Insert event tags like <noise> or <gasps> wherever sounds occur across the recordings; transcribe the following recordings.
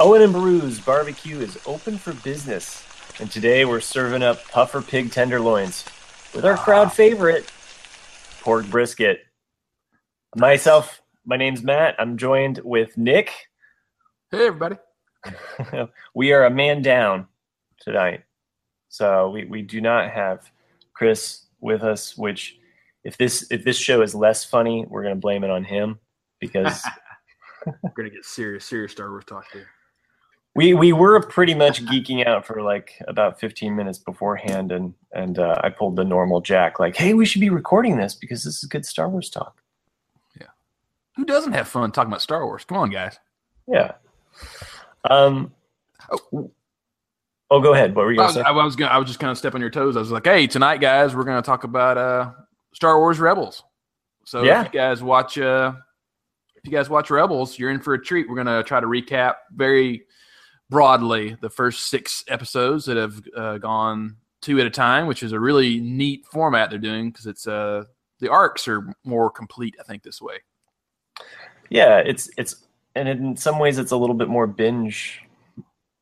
Owen and Beru's Barbecue is open for business, and today we're serving up puffer pig tenderloins with our crowd ah. favorite, pork brisket. Myself, my name's Matt. I'm joined with Nick. Hey, everybody. <laughs> we are a man down tonight, so we, we do not have Chris with us. Which, if this if this show is less funny, we're gonna blame it on him because <laughs> We're gonna get serious, serious Star Wars talk here. We we were pretty much geeking out for like about 15 minutes beforehand, and and uh, I pulled the normal Jack, like, hey, we should be recording this because this is good Star Wars talk. Yeah who doesn't have fun talking about Star Wars? Come on, guys. Yeah. Um. Oh. Oh, go ahead. What were you I gonna was, say? I was gonna, I was just kind of stepping on your toes. I was like, hey, tonight, guys, we're gonna talk about uh, Star Wars Rebels. So Yeah. if you guys watch, uh, if you guys watch Rebels, you're in for a treat. We're gonna try to recap very broadly the first six episodes that have uh, gone two at a time, which is a really neat format they're doing because it's uh, the arcs are more complete, I think, this way. Yeah, it's it's and in some ways it's a little bit more binge.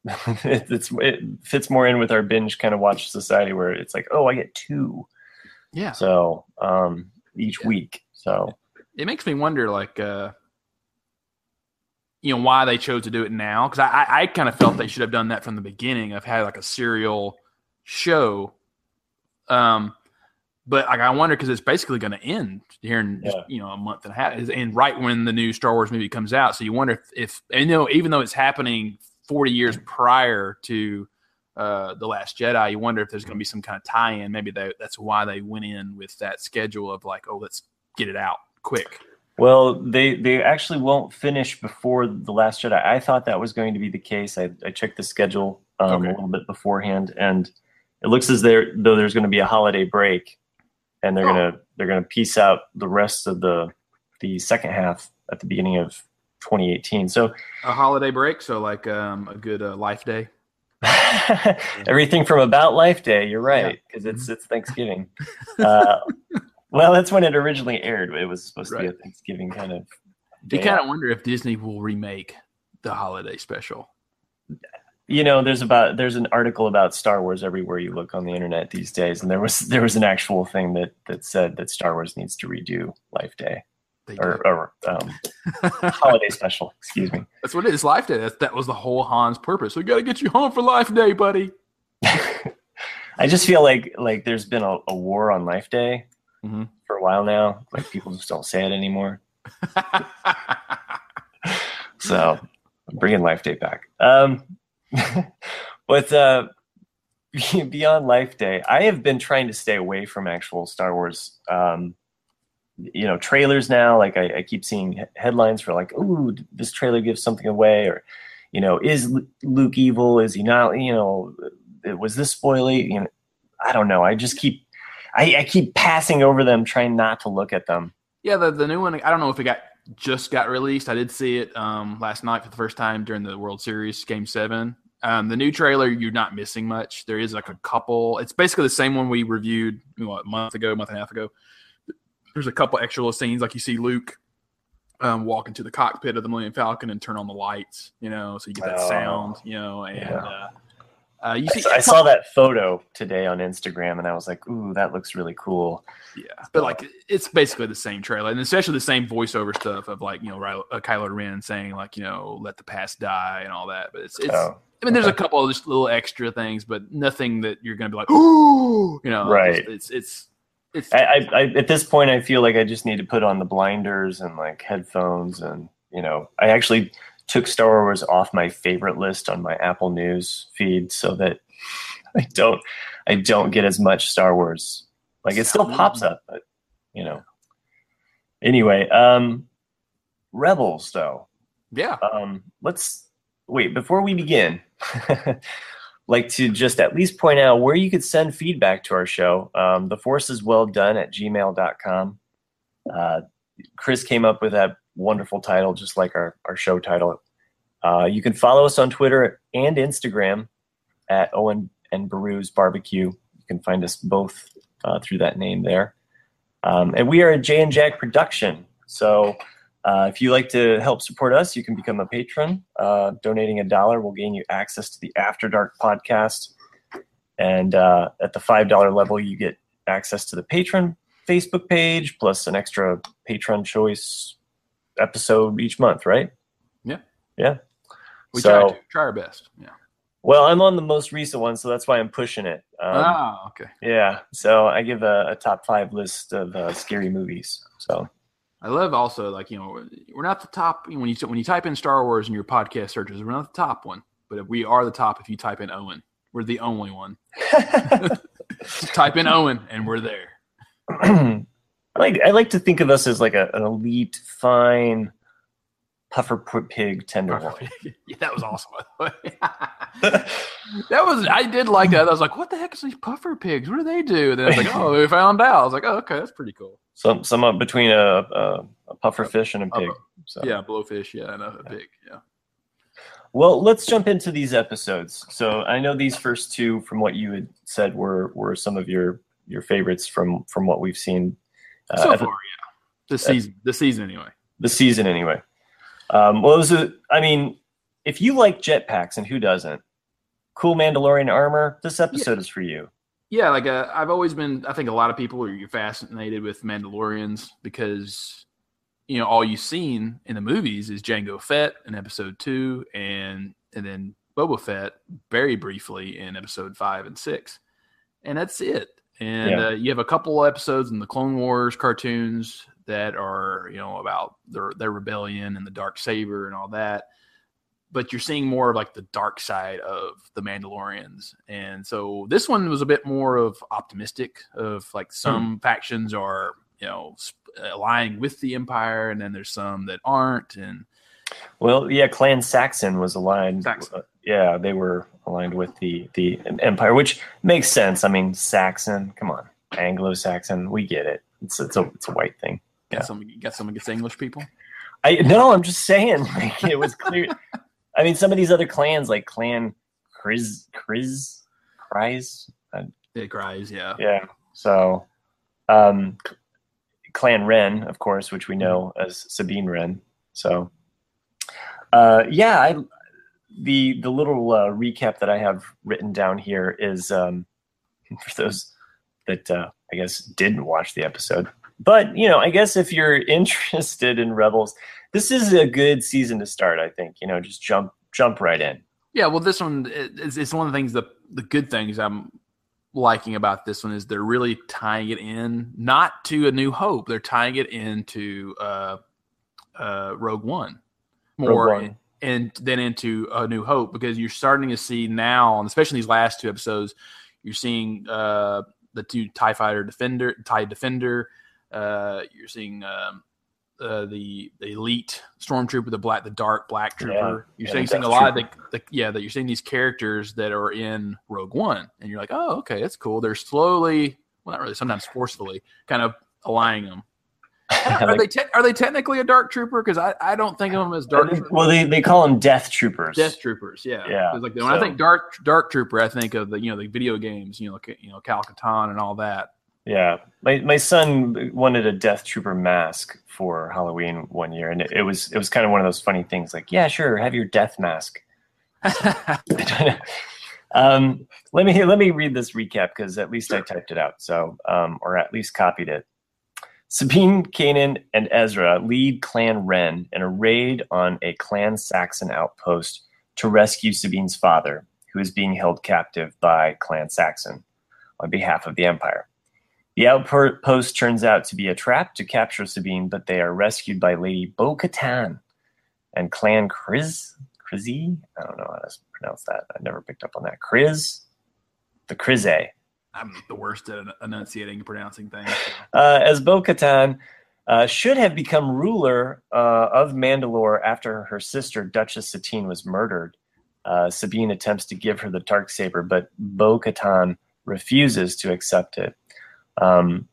it, <laughs> it's it fits more in with our binge kind of watch society where it's like, oh, I get two, Yeah. so um, each week. So it makes me wonder like uh you know why they chose to do it now because I, I, I kind of felt they should have done that from the beginning of had like a serial show um but like i wonder because it's basically going to end here in just, Yeah. you know a month and a half and right when the new star wars movie comes out so you wonder if, if and you know even though it's happening 40 years prior to uh, the Last Jedi, you wonder if there's going to be some kind of tie-in. Maybe they, that's why they went in with that schedule of like, oh, let's get it out quick. Well, they they actually won't finish before the Last Jedi. I thought that was going to be the case. I, I checked the schedule um, Okay. a little bit beforehand, and it looks as there though there's going to be a holiday break, and they're Oh. gonna they're gonna piece out the rest of the the second half at the beginning of 2018. So a holiday break, so like um, a good uh, life day. <laughs> Everything from about Life Day, you're right, because it's it's Thanksgiving. Uh, <laughs> well, that's when it originally aired. It was supposed to be a Thanksgiving kind of. You kind of wonder if Disney will remake the holiday special. you know, there's about there's an article about Star Wars everywhere you look on the internet these days, and there was there was an actual thing that that said that Star Wars needs to redo Life Day or, or um, holiday special. Excuse me. That's what it is. Life Day. That, that was the whole Han's purpose. We got to get you home for Life Day, buddy. <laughs> I just feel like like there's been a, a war on Life Day Mhm. for a while now. Like people just don't say it anymore. <laughs> So I'm bringing Life Day back. Um, <laughs> but uh, <laughs> beyond Life Day, I have been trying to stay away from actual Star Wars. Um, you know, trailers now. Like I, I keep seeing headlines for like, "Ooh, this trailer gives something away," or you know, is Luke evil? Is he not? You know, was this spoily? You know, I don't know. I just keep, I, I keep passing over them, trying not to look at them. yeah, the, the new one. I don't know if it got just got released. I did see it um, last night for the first time during the World Series Game Seven. Um, the new trailer, you're not missing much. There is like a couple. It's basically the same one we reviewed what, a month ago, month and a half ago. There's a couple extra little scenes, like you see Luke um, walk into the cockpit of the Millennium Falcon and turn on the lights, you know, so you get that Oh, sound, you know, and yeah. uh, uh, you I see, saw- I saw that photo today on Instagram, and I was like, "Ooh, that looks really cool." Yeah, but like it's basically the same trailer, and especially the same voiceover stuff of like you know Ry- uh, Kylo Ren saying like you know let the past die and all that. But it's it's. Oh, I mean, there's a couple of just little extra things, but nothing that you're gonna be like, <gasps> ooh, you know, Right. It's it's it's. I, I, I, at this point, I feel like I just need to put on the blinders and like headphones, and you know, I actually took Star Wars off my favorite list on my Apple News feed so that I don't, I don't get as much Star Wars. Like it still pops up, but you know. Anyway, um, Rebels though. yeah, um, let's wait before we begin. <laughs> like to just at least point out where you could send feedback to our show. Um, the force is well done at gmail.com. Uh, Chris came up with that wonderful title, just like our, our show title. Uh, you can follow us on Twitter and Instagram at Owen and Beru's Barbecue. You can find us both uh, through that name there. Um, and we are a Jay and Jack production. So Uh, if you like to help support us, you can become a patron. Uh, donating a dollar will gain you access to the After Dark podcast. And uh, at the $5 level, you get access to the patron Facebook page plus an extra patron choice episode each month, right? Yeah. Yeah. We So- try to try our best. Yeah. Well, I'm on the most recent one, so that's why I'm pushing it. Um, ah, okay. Yeah. So I give a, a top five list of uh, scary movies. So I love also like you know we're not the top when you when you type in Star Wars in your podcast searches we're not the top one but we are the top if you type in Owen we're the only one <laughs> <laughs> type in Owen and we're there <clears throat> I like I like to think of us as like a, an elite, fine puffer pig tenderloin. <laughs> yeah, that was awesome. By the way that was I did like that. I was like what the heck is these puffer pigs? What do they do? And then I was like oh we found out. I was like oh okay that's pretty cool. Some some up between a, a, a puffer fish and a pig. So. yeah blowfish yeah and a pig yeah. Well, let's jump into these episodes. So I know these first two, from what you had said, were were some of your your favorites from from what we've seen so epi- far yeah this season this season anyway the season anyway. Um, well, it was a, I mean, if you like jetpacks, and who doesn't? Cool Mandalorian armor. This episode is for you. Yeah, like uh, I've always been. I think a lot of people are fascinated with Mandalorians because you know all you've seen in the movies is Jango Fett in Episode Two, and and then Boba Fett very briefly in Episode Five and Six, and that's it. And Yeah. uh, you have a couple episodes in the Clone Wars cartoons that are you know about their their rebellion and the dark saber and all that but you're seeing more of like the dark side of the Mandalorians. And so this one was a bit more of optimistic of like some factions are, you know, sp- aligning with the empire and then there's some that aren't and Well, yeah, Clan Saxon was aligned. Saxon. uh, yeah, they were aligned with the the Empire, which makes sense. I mean, Saxon, come on, Anglo-Saxon, we get it. It's it's a it's a white thing. Yeah. got some got some against English people. I no, I'm just saying, <laughs> like it was clear. I mean, some of these other clans, like Clan Kriz, Kriz, Kriz, It cries, yeah. yeah. So, um, Clan Wren, of course, which we know as Sabine Wren. So, uh, yeah, I, the the little uh, recap that I have written down here is um, <laughs> for those that uh, I guess didn't watch the episode. But you know, I guess if you're <laughs> interested in Rebels, this is a good season to start. I think you know, just jump jump right in. Yeah, well, this one is it's one of the things the the good things I'm liking about this one is they're really tying it in not to a New Hope, they're tying it into uh, uh, Rogue One more, Rogue and then into a New Hope because you're starting to see now, and especially these last two episodes, you're seeing uh, the two Tie Fighter Defender, Tie Defender. Uh, you're seeing um, uh, the the elite stormtrooper, the black, the dark black trooper. Yeah, you're yeah, seeing, seeing a lot of the, the yeah that you're seeing these characters that are in Rogue One, and you're like, oh, okay, that's cool. They're slowly, well, not really, sometimes forcefully, kind of aligning them. <laughs> Are Like- they te- are they technically a dark trooper? Because I, I don't think of them as dark troopers. well, they, they call them Death Troopers. Death troopers, yeah, Yeah, Like when I think dark dark trooper, I think of the you know the video games, you know, like, you know Kyle Katarn and all that. Yeah, my my son wanted a Death Trooper mask for Halloween one year, and it, it was it was kind of one of those funny things. Like, yeah, sure, have your death mask. <laughs> <laughs> um, let me let me read this recap because at least I typed it out, so um, or at least copied it. Sabine, Kanan, and Ezra lead Clan Wren in a raid on a Clan Saxon outpost to rescue Sabine's father, who is being held captive by Clan Saxon on behalf of the Empire. The outpost turns out to be a trap to capture Sabine, but they are rescued by Lady Bo Katan and Clan Kriz. Krizzy? I don't know how to pronounce that. I never picked up on that. Kriz? The Kryze. I'm the worst at enunciating and pronouncing things. Uh, as Bo Katan uh, should have become ruler uh, of Mandalore after her sister, Duchess Satine, was murdered. Uh, Sabine attempts to give her the dark saber, but Bo Katan refuses to accept it. Um,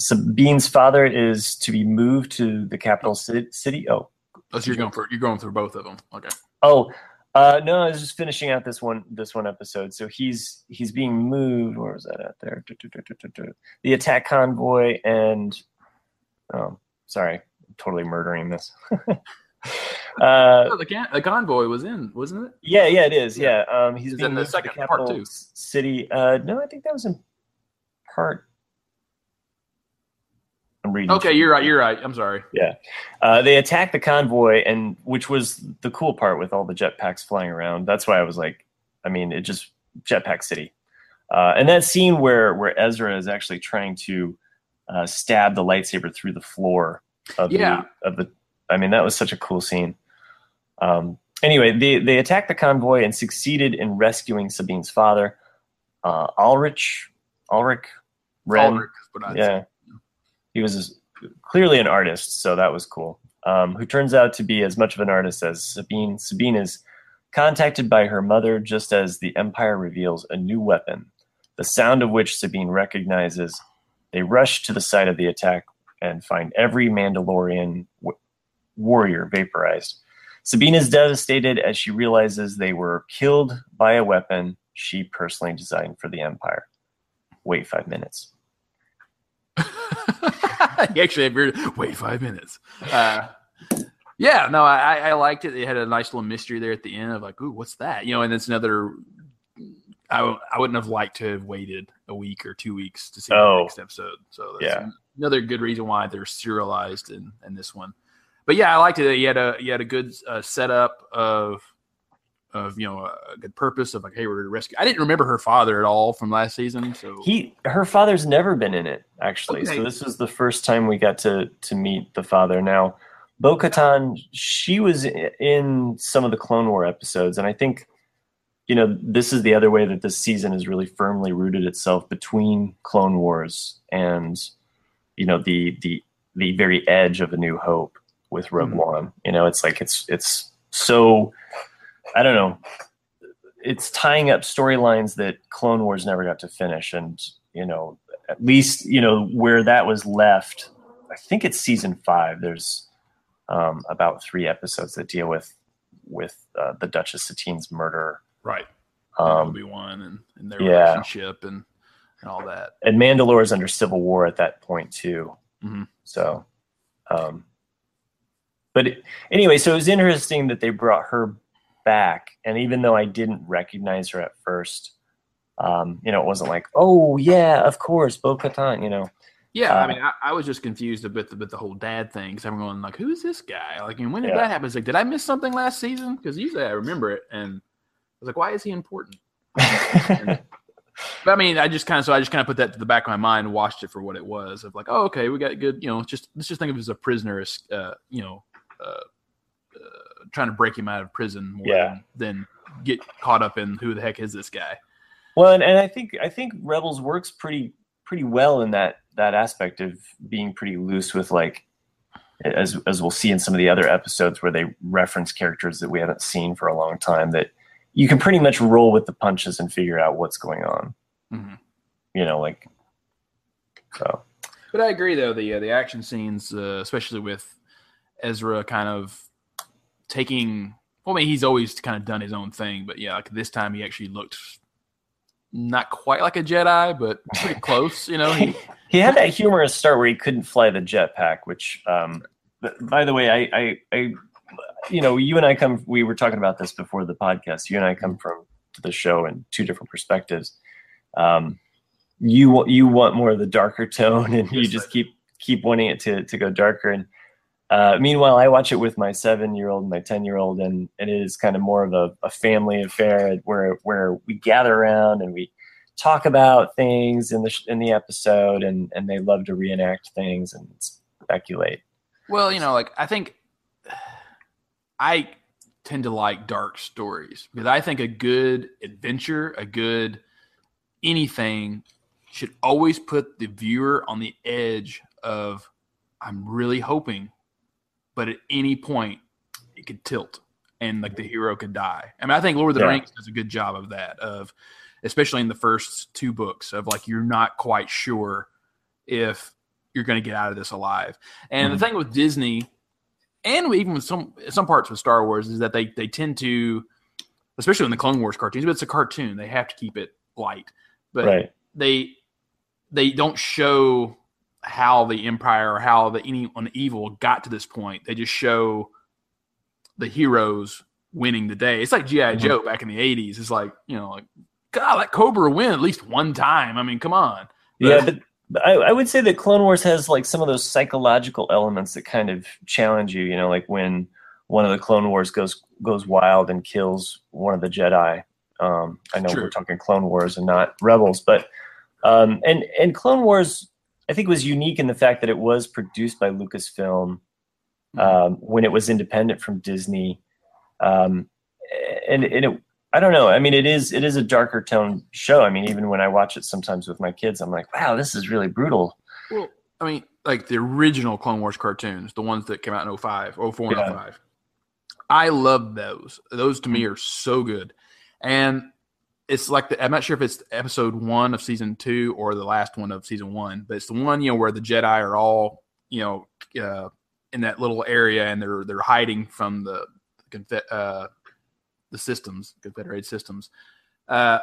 Sabine's father is to be moved to the capital ci- city. Oh, Oh, so you're going for you're going through both of them. Okay. Oh, uh, no, I was just finishing out this one this one episode. So he's he's being moved. Where was that at there? The attack convoy and oh, sorry, totally murdering this. <laughs> uh, the, can- the convoy was in, wasn't it? yeah, yeah, it is. Yeah, um, he's being in the moved to second part, capital too. city. Uh, no, I think that was in part. I'm reading. Okay, you're right. You're right. I'm sorry. Yeah, uh, they attack the convoy, and which was the cool part with all the jetpacks flying around. That's why I was like, I mean, it just jetpack city. Uh, and that scene where where Ezra is actually trying to uh, stab the lightsaber through the floor of Yeah. the of the. I mean, that was such a cool scene. Um, anyway, they they attacked the convoy and succeeded in rescuing Sabine's father, uh, Alrich. Alrich. Wren Alrich, but I'd say. yeah he was clearly an artist so that was cool. Um, who turns out to be as much of an artist as sabine. Sabine is contacted by her mother just as the empire reveals a new weapon the sound of which sabine recognizes. They rush to the site of the attack and find every mandalorian w- warrior vaporized. Sabine is devastated as she realizes they were killed by a weapon she personally designed for the empire. Wait five minutes <laughs> <laughs> you actually your wait five minutes. Uh, yeah, no, I, I liked it. It had a nice little mystery there at the end of like, ooh, what's that? You know, and it's another. I, w- I wouldn't have liked to have waited a week or two weeks to see Oh. the next episode. So that's Yeah. another good reason why they're serialized in, in this one. But yeah, I liked it. You had a you had a good uh, setup of of you know a good purpose of like, hey, we're to rescue. I didn't remember her father at all from last season. So He, her father's never been in it actually. Okay. So this was the first time we got to to meet the father. Now, Bo-Katan, she was in some of the Clone War episodes, and I think, you know, this is the other way that this season has really firmly rooted itself between Clone Wars and, you know, the the the very edge of A New Hope with Rogue Mhm. One. You know, it's like it's it's so, I don't know, it's tying up storylines that Clone Wars never got to finish, and you know, at least you know where that was left. I think it's season five. There's um, about three episodes that deal with with uh, the Duchess Satine's murder. right, Um, Obi Wan and, and their yeah. relationship and, and all that. and Mandalore is under civil war at that point too. Mhm. So, um, but it- anyway, so it was interesting that they brought her back, and even though I didn't recognize her at first, um, you know, it wasn't like, oh yeah, of course, Bo-Katan, you know. Yeah, Uh, I mean, I, I was just confused a bit with the whole dad thing because I'm going like, who is this guy? Like, and when did Yeah. that happen? It's like, did I miss something last season? Because usually I remember it, and I was like, why is he important? <laughs> But I mean, I just kind of so I just kind of put that to the back of my mind, and watched it for what it was of like, oh, okay, we got good, you know, just let's just think of it as a prisoner, uh, you know, uh, trying to break him out of prison more Yeah. than, than get caught up in who the heck is this guy. Well, and, and I think I think Rebels works pretty pretty well in that that aspect of being pretty loose with like as as we'll see in some of the other episodes where they reference characters that we haven't seen for a long time that you can pretty much roll with the punches and figure out what's going on. Mhm. You know, like so. But I agree, though the uh, the action scenes, uh, especially with Ezra, kind of taking. Well, I mean, he's always kind of done his own thing, but yeah, like this time he actually looked not quite like a Jedi, but pretty <laughs> close. You know, he, He had that humorous start where he couldn't fly the jetpack, which, um, by the way, I, I, I, you know, you and I come, we were talking about this before the podcast. You and I come from the show in two different perspectives. Um, you, you want more of the darker tone and you just keep, keep wanting it to, to go darker. And, uh, meanwhile, I watch it with my seven year old and my 10 year old, and, it is kind of more of a, a family affair where, where we gather around and we, talk about things in the in the episode and and they love to reenact things and speculate. Well, you know, like I think I tend to like dark stories because I think a good adventure, a good anything should always put the viewer on the edge of I'm really hoping, but at any point it could tilt and like the hero could die. I mean, I think Lord of the Yeah. Rings does a good job of that, of especially in the first two books of like you're not quite sure if you're going to get out of this alive. And Mhm. the thing with Disney, and even with some some parts of Star Wars, is that they they tend to, especially in the Clone Wars cartoons, but it's a cartoon, they have to keep it light. But right they they don't show how the Empire or how the anyone evil got to this point. They just show the heroes winning the day. It's like GI mm-hmm. Joe back in the '80s. It's like you know, like God, let Cobra win at least one time. I mean, come on. But, yeah, but I, I, would say that Clone Wars has like some of those psychological elements that kind of challenge you. You know, like when one of the Clone Wars goes goes wild and kills one of the Jedi. Um, I know we're talking Clone Wars and not Rebels, but um, and and Clone Wars, I think it was unique in the fact that it was produced by Lucasfilm mm-hmm. um, when it was independent from Disney, um, and and it I don't know. I mean, it is it is a darker tone show. I mean, even when I watch it sometimes with my kids, I'm like, wow, this is really brutal. Well, I mean, like the original Clone Wars cartoons, the ones that came out in 05, 04 and yeah. 05. I love those. Those to me are so good. And it's like the, I'm not sure if it's episode one of season two or the last one of season one, but it's the one you know where the Jedi are all you know uh, in that little area and they're they're hiding from the uh, the systems, Confederate systems. Uh,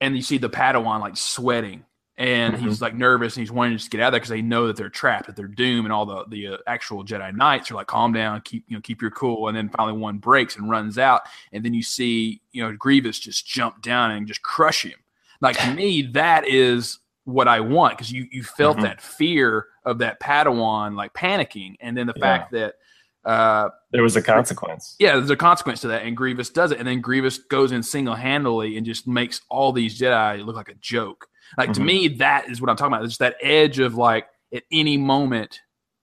and you see the Padawan like sweating, and mm-hmm. he's like nervous, and he's wanting to just get out of there because they know that they're trapped, that they're doomed, and all the the uh, actual Jedi Knights are like, "Calm down, keep you know, keep your cool." And then finally, one breaks and runs out, and then you see you know Grievous just jump down and just crush him. Like to me, that is what I want because you you felt mm-hmm. that fear of that Padawan like panicking, and then the yeah. fact that uh, there was a consequence. Yeah, there's a consequence to that, and Grievous does it, and then Grievous goes in single handedly and just makes all these Jedi look like a joke. Like mm-hmm. to me, that is what I'm talking about. It's that edge of like at any moment,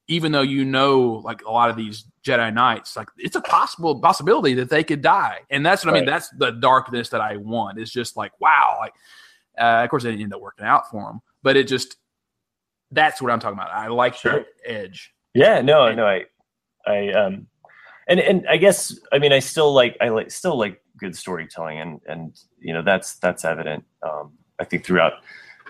even though you know like a lot of these Jedi Knights, like it's a possible possibility that they could die, and that's what right. I mean. That's the darkness that I want. It's just like wow, like uh, of course it didn't end up working out for them, but it just that's what I'm talking about. I like sure. the edge. Yeah, no, and, no, I I um and and I guess I mean I still like I like still like good storytelling and and you know that's that's evident. Um, I think throughout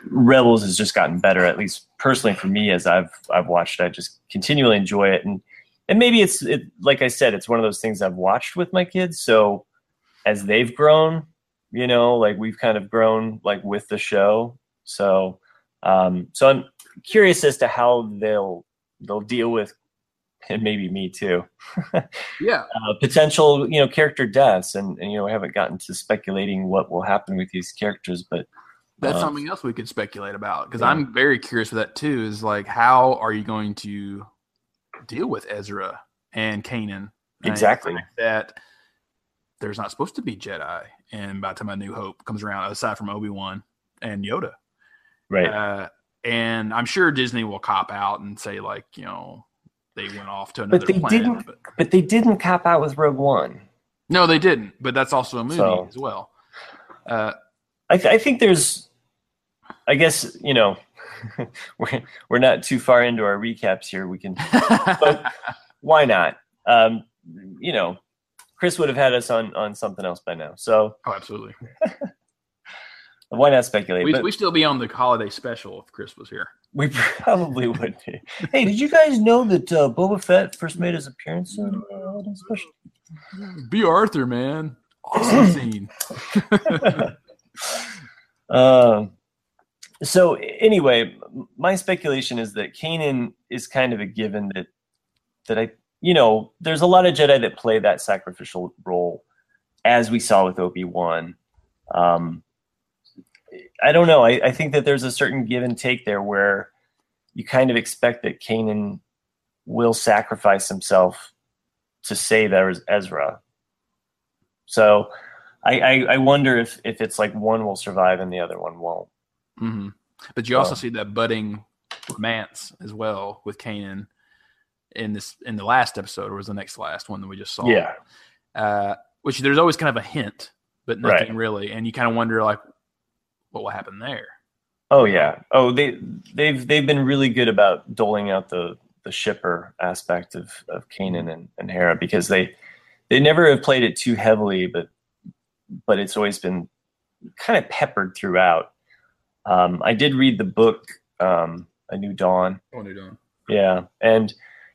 Rebels has just gotten better. At least personally for me, as I've I've watched, I just continually enjoy it and and maybe it's it like I said, it's one of those things I've watched with my kids. So as they've grown, you know, like we've kind of grown like with the show. So um, so I'm curious as to how they'll they'll deal with and maybe me too. <laughs> yeah. Uh, potential, you know, character deaths, and, and, you know, we haven't gotten to speculating what will happen with these characters, but that's uh, something else we could speculate about because yeah. I'm very curious for that too. Is like, how are you going to deal with Ezra and Kanan? Exactly. that there's not supposed to be Jedi, and by the time A New Hope comes around, aside from Obi Wan and Yoda, right? Uh, and I'm sure Disney will cop out and say like, you know, they went off to another but they planet. Didn't, but, but they didn't cop out with Rogue One. No, they didn't. But that's also a movie so, as well. Uh, I, th- I think there's, I guess you know, <laughs> we're we're not too far into our recaps here. We can, but <laughs> why not? Um, you know, Chris would have had us on on something else by now. So, oh, absolutely. <laughs> why not speculate? We we still be on the holiday special if Chris was here. We probably would be. Hey, did you guys know that uh, Boba Fett first made his appearance in the holiday Special? Bea Arthur, man, awesome <clears throat> scene. um. So anyway, my speculation is that Kanan is kind of a given that that I, you know, there's a lot of Jedi that play that sacrificial role, as we saw with Obi Wan. Um, I don't know. I, I think that there's a certain give and take there where you kind of expect that Kanan will sacrifice himself to save Ezra. So I, I, I, wonder if, if it's like one will survive and the other one won't. Mm-hmm. But you also see that budding romance as well with Kanan in this in the last episode or was the next last one that we just saw. Yeah. Uh, which there's always kind of a hint, but nothing right. really, and you kind of wonder like what will happen there. Oh yeah. Oh they they've they've been really good about doling out the the shipper aspect of of Kanan and, and Hera because they they never have played it too heavily, but but it's always been kind of peppered throughout. Um, I did read the book um, A New Dawn. Oh, New Dawn. Yeah, and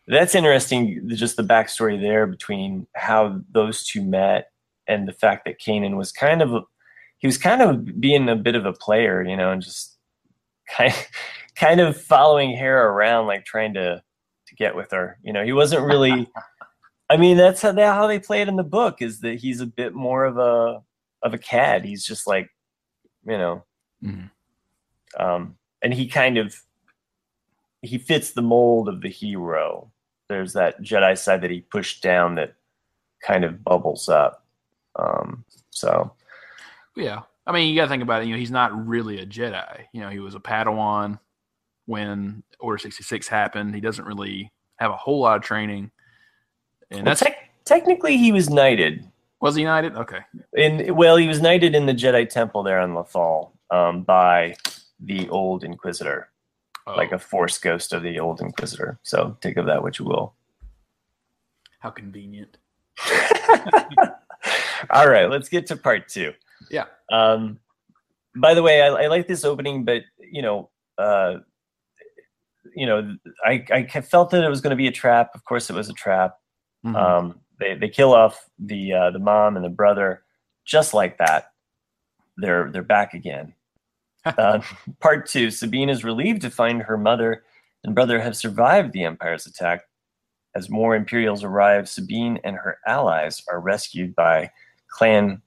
that's interesting. Just the backstory there between how those two met and the fact that Kanan was kind of he was kind of being a bit of a player, you know, and just kind of, <laughs> kind of following Hera around, like trying to to get with her. You know, he wasn't really. <laughs> I mean, that's how they, how they play it in the book. Is that he's a bit more of a of a cad. He's just like, you know, Mhm. Um, and he kind of he fits the mold of the hero. There's that Jedi side that he pushed down that kind of bubbles up. Um, so Yeah. I mean, you got to think about it. You know, he's not really a Jedi. You know, he was a Padawan when Order 66 happened. He doesn't really have a whole lot of training. And well, that's tec- technically he was knighted. was he knighted? Okay. In well, he was knighted in the Jedi Temple there on Lothal um, by the old Inquisitor, Oh, like a Force ghost of the old Inquisitor. So take of that what you will. how convenient. <laughs> All right, let's get to part two. Yeah. Um, by the way, I, I like this opening, but you know, uh, you know, I, I felt that it was going to be a trap. Of course, it was a trap. Mhm. Um, they they kill off the uh, the mom and the brother just like that. They're they're back again. Uh, part two: Sabine is relieved to find her mother and brother have survived the Empire's attack. As more Imperials arrive, Sabine and her allies are rescued by Clan.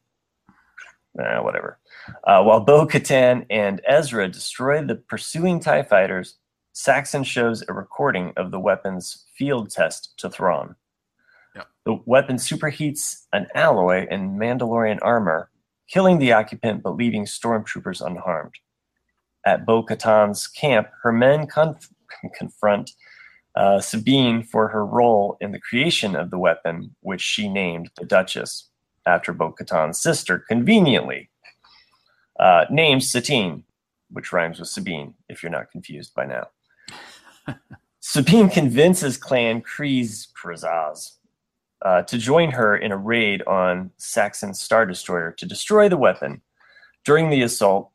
Uh, whatever. Uh, while Bo Katan and Ezra destroy the pursuing TIE fighters, Saxon shows a recording of the weapon's field test to Thrawn. The weapon superheats an alloy in Mandalorian armor, killing the occupant but leaving stormtroopers unharmed. At Bo Katan's camp, her men conf- confront uh, Sabine for her role in the creation of the weapon, which she named the Duchess, after Bo Katan's sister, conveniently uh, named Satine, which rhymes with Sabine, if you're not confused by now. <laughs> Sabine convinces Clan Kreese Krazaz uh, to join her in a raid on Saxon's Star Destroyer to destroy the weapon. During the assault,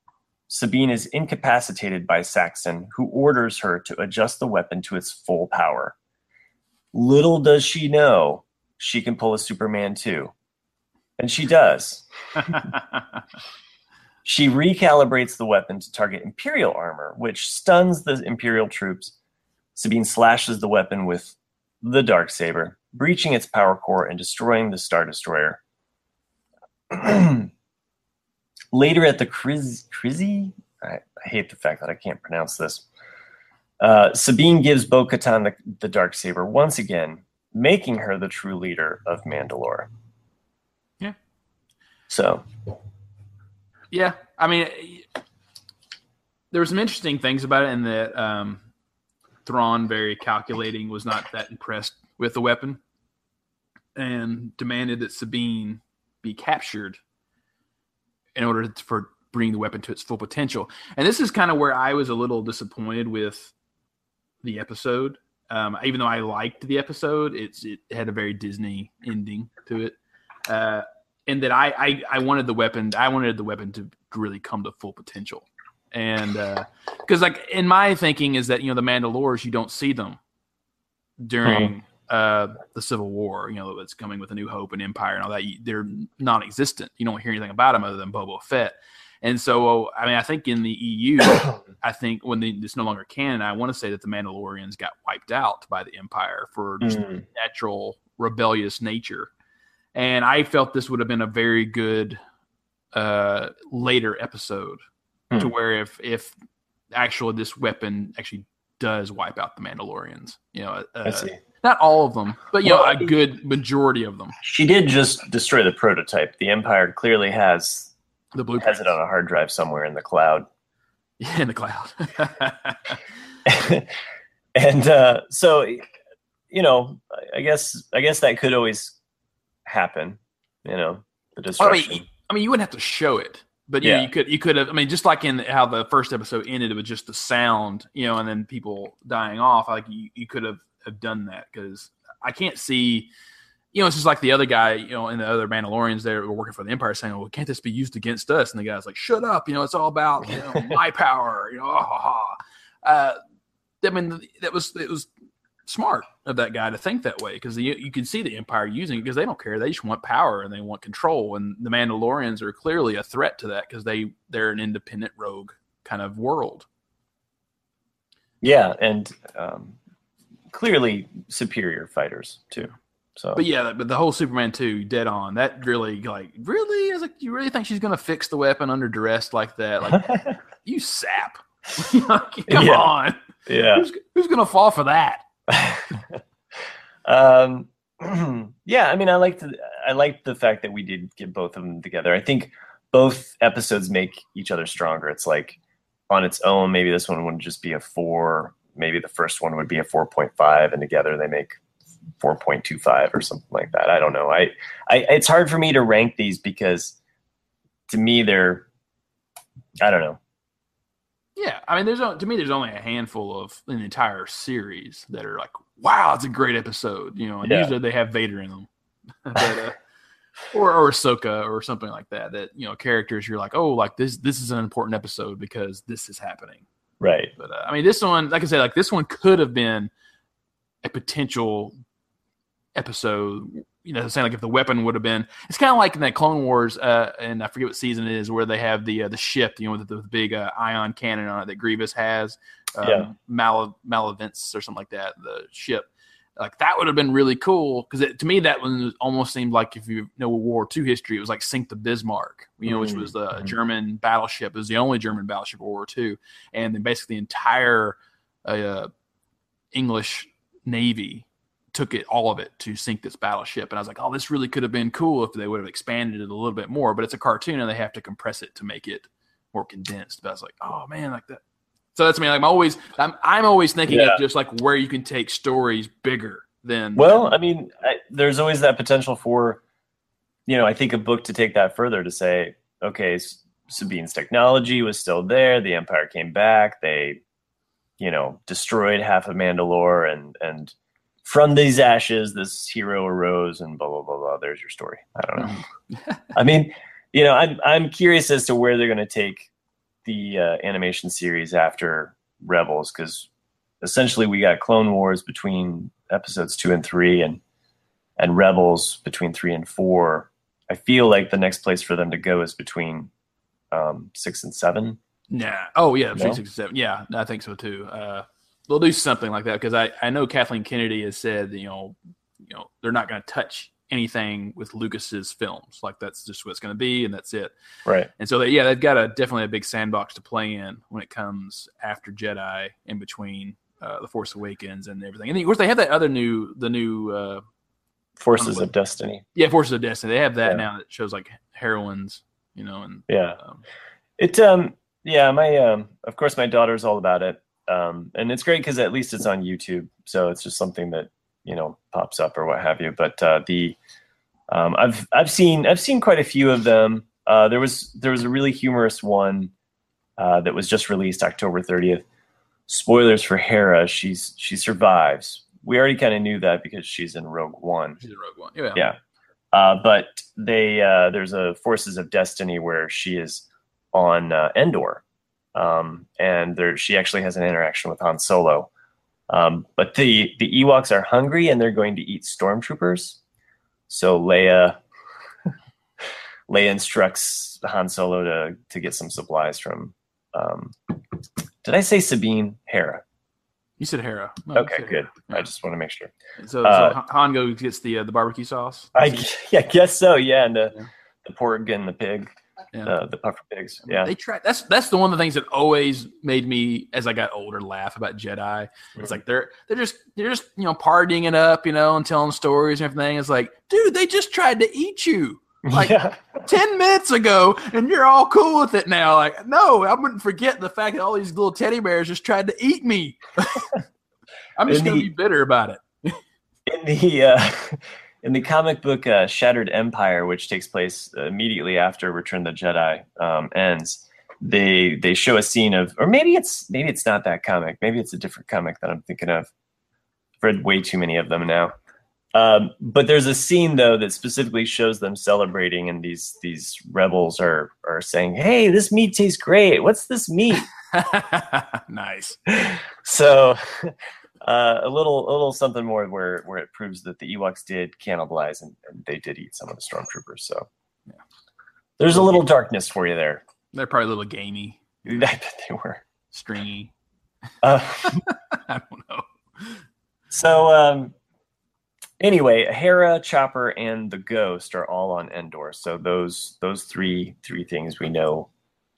Sabine is incapacitated by Saxon, who orders her to adjust the weapon to its full power. Little does she know she can pull a Superman too. And she does. <laughs> She recalibrates the weapon to target Imperial armor, which stuns the Imperial troops. Sabine slashes the weapon with the dark saber, breaching its power core and destroying the Star Destroyer. <clears throat> Later at the Krizzy, I, I hate the fact that I can't pronounce this. Uh, Sabine gives Bo Katan the, the dark saber once again, making her the true leader of Mandalore. Yeah. So Yeah, I mean, there were some interesting things about it, and that um, Thrawn, very calculating, was not that impressed with the weapon, and demanded that Sabine be captured in order to, for bringing the weapon to its full potential. And this is kind of where I was a little disappointed with the episode. Um, even though I liked the episode, it's it had a very Disney ending to it. Uh, and that I, I I wanted the weapon I wanted the weapon to really come to full potential, and because like in my thinking is that you know the Mandalores you don't see them during uh, the Civil War you know that's coming with a New Hope and Empire and all that you, they're non-existent you don't hear anything about them other than Boba Fett, and so I mean I think in the EU <coughs> I think when they, it's no longer canon I want to say that the Mandalorians got wiped out by the Empire for just Mm. natural rebellious nature and I felt this would have been a very good uh, later episode to Hmm. where if if actually this weapon actually does wipe out the Mandalorians, you know, I uh, see. Not all of them, but you know, a good majority of them. She did just destroy the prototype. The Empire clearly has The blueprint has it on a hard drive somewhere in the cloud. Yeah, <laughs> in the cloud. <laughs> and uh, so, you know, I guess I guess that could always happen. You know, the I destruction. mean, I mean, you wouldn't have to show it, but you know, Yeah. you could you could have. I mean, just like in how the first episode ended with just the sound, you know, and then people dying off. Like you, you could have have done that because I can't see. You know, it's just like the other guy, you know, and the other Mandalorians there were working for the Empire saying, "Well, can't this be used against us?" And the guy's like, "Shut up! You know, it's all about you know <laughs> my power." You know, ha, ha. Uh, I mean, that was it was smart of that guy to think that way because you, you can see the Empire using it because they don't care. They just want power and they want control. And the Mandalorians are clearly a threat to that because they they're an independent rogue kind of world. Yeah, and um, clearly superior fighters too. So, But yeah, but the whole Superman two, dead on. That really, like, really, I was like, you really think she's gonna fix the weapon under duress like that? Like, <laughs> you sap. <laughs> Come Yeah. on, yeah. who's, who's gonna fall for that? <laughs> um, <clears throat> yeah, I mean, I liked I liked the fact that we did get both of them together. I think both episodes make each other stronger. It's like on its own, maybe this one would just be a four. Maybe the first one would be a four point five, and together they make four point two five or something like that. I don't know. I, I it's hard for me to rank these because to me they're I don't know. Yeah, I mean, there's to me, there's only a handful of in the entire series that are like, wow, it's a great episode. You know, and Yeah. usually they have Vader in them, <laughs> but, uh, or or Ahsoka or something like that. That you know, characters you're like, oh, like this this is an important episode because this is happening. Right. But uh, I mean, this one, like I said, like this one could have been a potential episode. You know, saying like if the weapon would have been, it's kind of like in that Clone Wars, uh, and I forget what season it is, where they have the uh, the ship, you know, with the, the big uh, ion cannon on it that Grievous has, um, Yeah. Mal- Malavence or something like that. The ship, like that would have been really cool because to me that one almost seemed like if you know World War II history, it was like Sink the Bismarck, you know, which Mm, was the mhm. German battleship. It was the only German battleship of World War II, and then basically the entire uh, English Navy took it all of it to sink this battleship and i was like oh this really could have been cool if they would have expanded it a little bit more but it's a cartoon and they have to compress it to make it more condensed but i was like oh man like that so that's me like i'm always i'm, I'm always thinking Yeah. of just like where you can take stories bigger than Well, I mean, I, there's always that potential for, you know, I think a book to take that further to say, okay, Sabine's technology was still there. The Empire came back. They, you know, destroyed half of Mandalore, and and from these ashes, this hero arose, and blah blah blah blah. There's your story. I don't know. <laughs> I mean, you know, I'm I'm curious as to where they're going to take the uh, animation series after Rebels, because essentially we got Clone Wars between episodes two and three, and and Rebels between three and four. I feel like the next place for them to go is between um, six and seven. Nah. Oh yeah, No? three sixty seven. Yeah, I think so too. Uh, they'll do something like that because I, I know Kathleen Kennedy has said that, you know you know they're not going to touch anything with Lucas's films. Like that's just what it's going to be, and that's it. Right. And so they, yeah, they've got a definitely a big sandbox to play in when it comes after Jedi, in between uh, the Force Awakens and everything. And of course they have that other new the new uh, Forces of Destiny. yeah Forces of Destiny. They have that Yeah. now that shows like heroines, you know, and Yeah. um, It um yeah, my um of course my daughter's all about it. Um and it's great cuz at least it's on YouTube. So it's just something that, you know, pops up or what have you. But uh the um I've I've seen I've seen quite a few of them. Uh there was there was a really humorous one uh that was just released October 30th. Spoilers for Hera, she's she survives. We already kind of knew that because she's in Rogue One. she's a Rogue One. Yeah. Yeah. Uh, but they uh, there's a Forces of Destiny where she is on uh, Endor, um, and there she actually has an interaction with Han Solo. Um, but the the Ewoks are hungry and they're going to eat stormtroopers. So Leia <laughs> Leia instructs Han Solo to to get some supplies from. Um, did I say Sabine Hera? You said Hera. No, Okay, said good. Hera. I just want to make sure. So, uh, so Han goes gets the uh, the barbecue sauce. I yeah, guess so. Yeah, and the Yeah. the pork and the pig. Yeah. uh, the puffer pigs. Yeah, They try. That's that's the one of the things that always made me, as I got older, laugh about Jedi. It's like they're they're just they're just you know partying it up, you know, and telling stories and everything. It's like, dude, they just tried to eat you like- yeah, ten minutes ago, and you're all cool with it now. Like, no, I wouldn't forget the fact that all these little teddy bears just tried to eat me. <laughs> I'm just gonna the- be bitter about it. in the uh, <laughs> in the comic book uh, Shattered Empire, which takes place immediately after Return of the Jedi um, ends, they they show a scene of, or maybe it's maybe it's not that comic, maybe it's a different comic that I'm thinking of. I've read way too many of them now. Um, but there's a scene though that specifically shows them celebrating, and these these rebels are are saying, "Hey, this meat tastes great. What's this meat?" <laughs> nice. <laughs> so uh, a little a little something more where where it proves that the Ewoks did cannibalize and, and they did eat some of the stormtroopers. So Yeah. there's a little darkness for you there. They're probably a little gamey, <laughs> I bet they were. stringy. Uh, <laughs> I don't know. so um, anyway, Hera, Chopper, and the Ghost are all on Endor. So those those three three things we know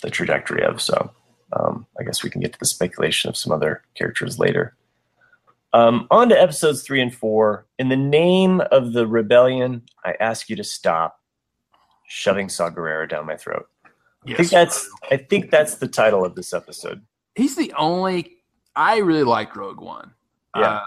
the trajectory of. So um, I guess we can get to the speculation of some other characters later. Um, on to episodes three and four. In the name of the rebellion, I ask you to stop shoving Saw Gerrera down my throat. I think that's I think that's the title of this episode. he's the only. I really like Rogue One. Yeah. Uh,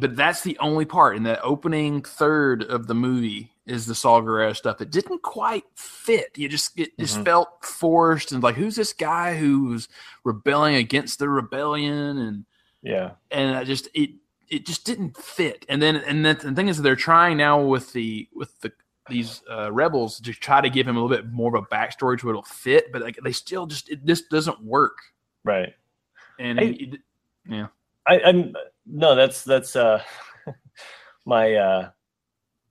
but that's the only part in the opening third of the movie is the Saul Gerrera stuff It didn't quite fit. You just it just Mhm. felt forced and like who's this guy who's rebelling against the rebellion and Yeah. and I just it it just didn't fit. And then and then the thing is they're trying now with the with the these uh, rebels to try to give him a little bit more of a backstory to it'll fit, but like they still just it this doesn't work. Right. And I- it, yeah, I, I'm no, that's that's uh <laughs> my uh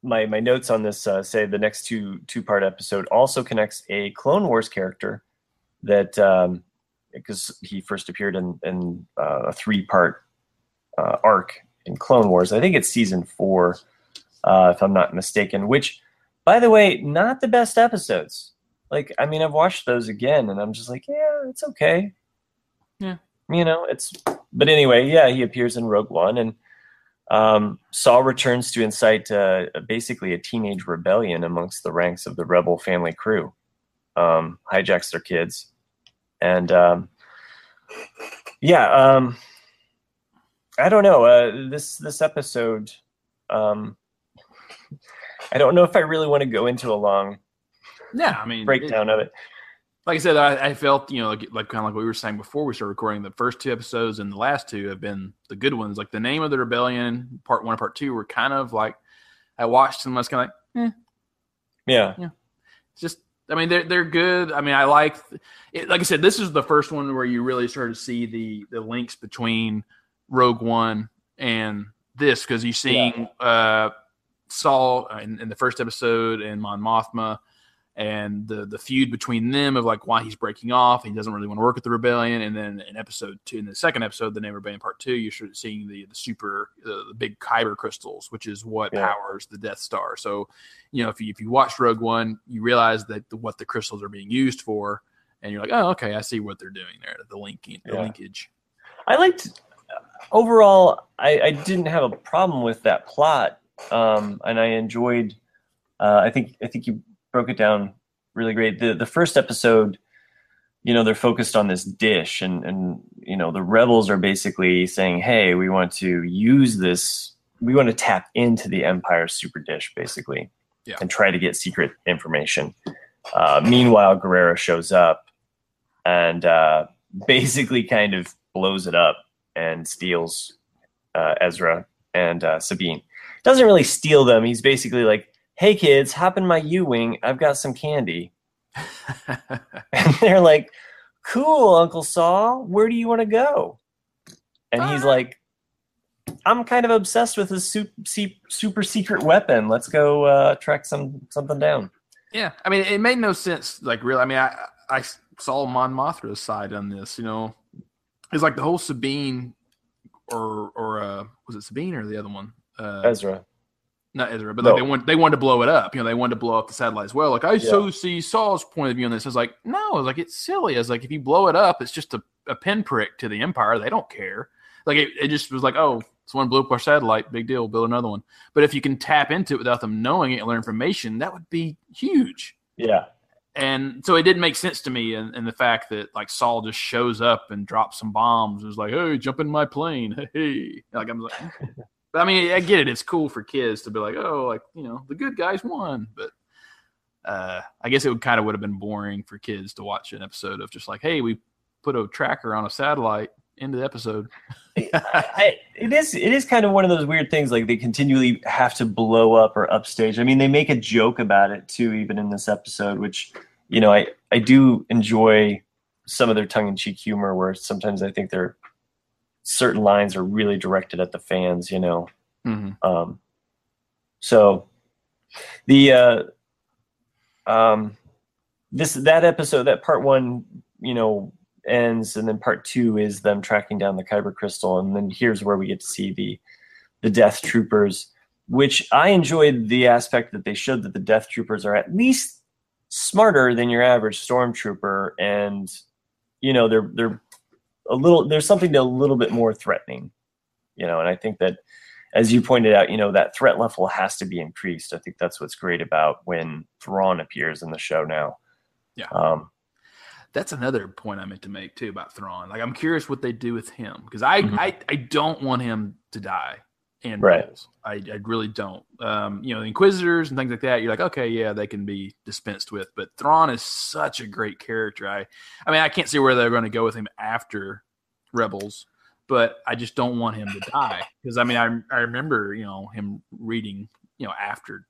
my my notes on this uh, say the next two two part episode also connects a Clone Wars character that um because he first appeared in in uh, a three part uh, arc in Clone Wars. I think it's season four, uh, if I'm not mistaken. Which, by the way, not the best episodes. Like, I mean, I've watched those again, and I'm just like, yeah, it's okay. Yeah. you know, it's. But anyway, yeah, he appears in Rogue One, and um, Saul returns to incite uh, basically a teenage rebellion amongst the ranks of the rebel family crew. Um, hijacks their kids, and um, yeah, um, I don't know. Uh, this this episode, um, I don't know if I really want to go into a long yeah. I mean, it- breakdown of it. like I said, I, I felt you know like like kind of like what we were saying before we started recording. The first two episodes and the last two have been the good ones. Like the name of the rebellion, part one and part two, were kind of like I watched them. I was kind of like, Yeah, it's just I mean they're they're good. I mean I like it, like I said this is the first one where you really started to see the the links between Rogue One and this because you're seeing uh Saul in, in the first episode and Mon Mothma and the the feud between them of like why he's breaking off he doesn't really want to work with the rebellion and then in episode two in the second episode the name of rebellion part two you're seeing the the super the, the big kyber crystals which is what Yeah. powers the death star so you know if you if you watch rogue one you realize that the, what the crystals are being used for and you're like oh okay i see what they're doing there the linking the Yeah. linkage I liked overall. I, I didn't have a problem with that plot, um, and I enjoyed. Uh, I think I think you broke it down really great. The the first episode, you know, they're focused on this dish, and and you know the rebels are basically saying, "Hey, we want to use this. We want to tap into the Empire super dish, basically, Yeah. and try to get secret information." Uh, meanwhile, Gerrera shows up and uh, basically kind of blows it up and steals uh, Ezra and uh, Sabine. Doesn't really steal them. He's basically like, "Hey kids, hop in my U-wing. I've got some candy." <laughs> And they're like, "Cool, Uncle Saul. Where do you want to go?" And he's Uh. like, "I'm kind of obsessed with this super, super secret weapon. Let's go uh, track some something down." Yeah, I mean, it made no sense. Like, really, I mean, I I saw Mon Mothma's side on this. You know, it's like the whole Sabine, or or uh, was it Sabine or the other one? Uh, Ezra. Not Ezra, but No. like they want they wanted to blow it up. You know, they wanted to blow up the satellite as well. Like, I so see Saul's point of view on this. I was like, no, I was like, it's silly. I was like, if you blow it up, it's just a, a pinprick to the Empire. They don't care. Like, it, it just was like, oh, someone blew up our satellite. Big deal. Build another one. But if you can tap into it without them knowing it and learn information, that would be huge Yeah. and so it didn't make sense to me in, in the fact that like Saul just shows up and drops some bombs. It was like, hey, jump in my plane, <laughs> hey. Like I'm like. <laughs> but I mean, I get it. It's cool for kids to be like, oh, like you know, the good guys won. But uh, I guess it would kind of would have been boring for kids to watch an episode of just like, hey, we put a tracker on a satellite into the episode. <laughs> I, it is it is kind of one of those weird things like they continually have to blow up or upstage. I mean, they make a joke about it too, even in this episode, which you know I I do enjoy some of their tongue in cheek humor, where sometimes I think their certain lines are really directed at the fans. You know, Mm-hmm. um, so the uh, um, this that episode that part one, you know, ends, and then part two is them tracking down the Kyber crystal, and then here's where we get to see the the Death Troopers, which I enjoyed the aspect that they showed that the Death Troopers are at least smarter than your average stormtrooper, and you know they're they're a little there's something a little bit more threatening, you know, and I think that as you pointed out, you know, that threat level has to be increased. I think that's what's great about when Thrawn appears in the show now. Yeah. Um, That's another point I meant to make too about Thrawn. Like I'm curious what they do with him because I, Mhm. I I don't want him to die in Right. Rebels. I, I really don't. Um, you know, the Inquisitors and things like that. You're like, okay, yeah, they can be dispensed with, but Thrawn is such a great character. I I mean, I can't see where they're going to go with him after Rebels, but I just don't want him to die because I mean, I I remember you know him reading you know after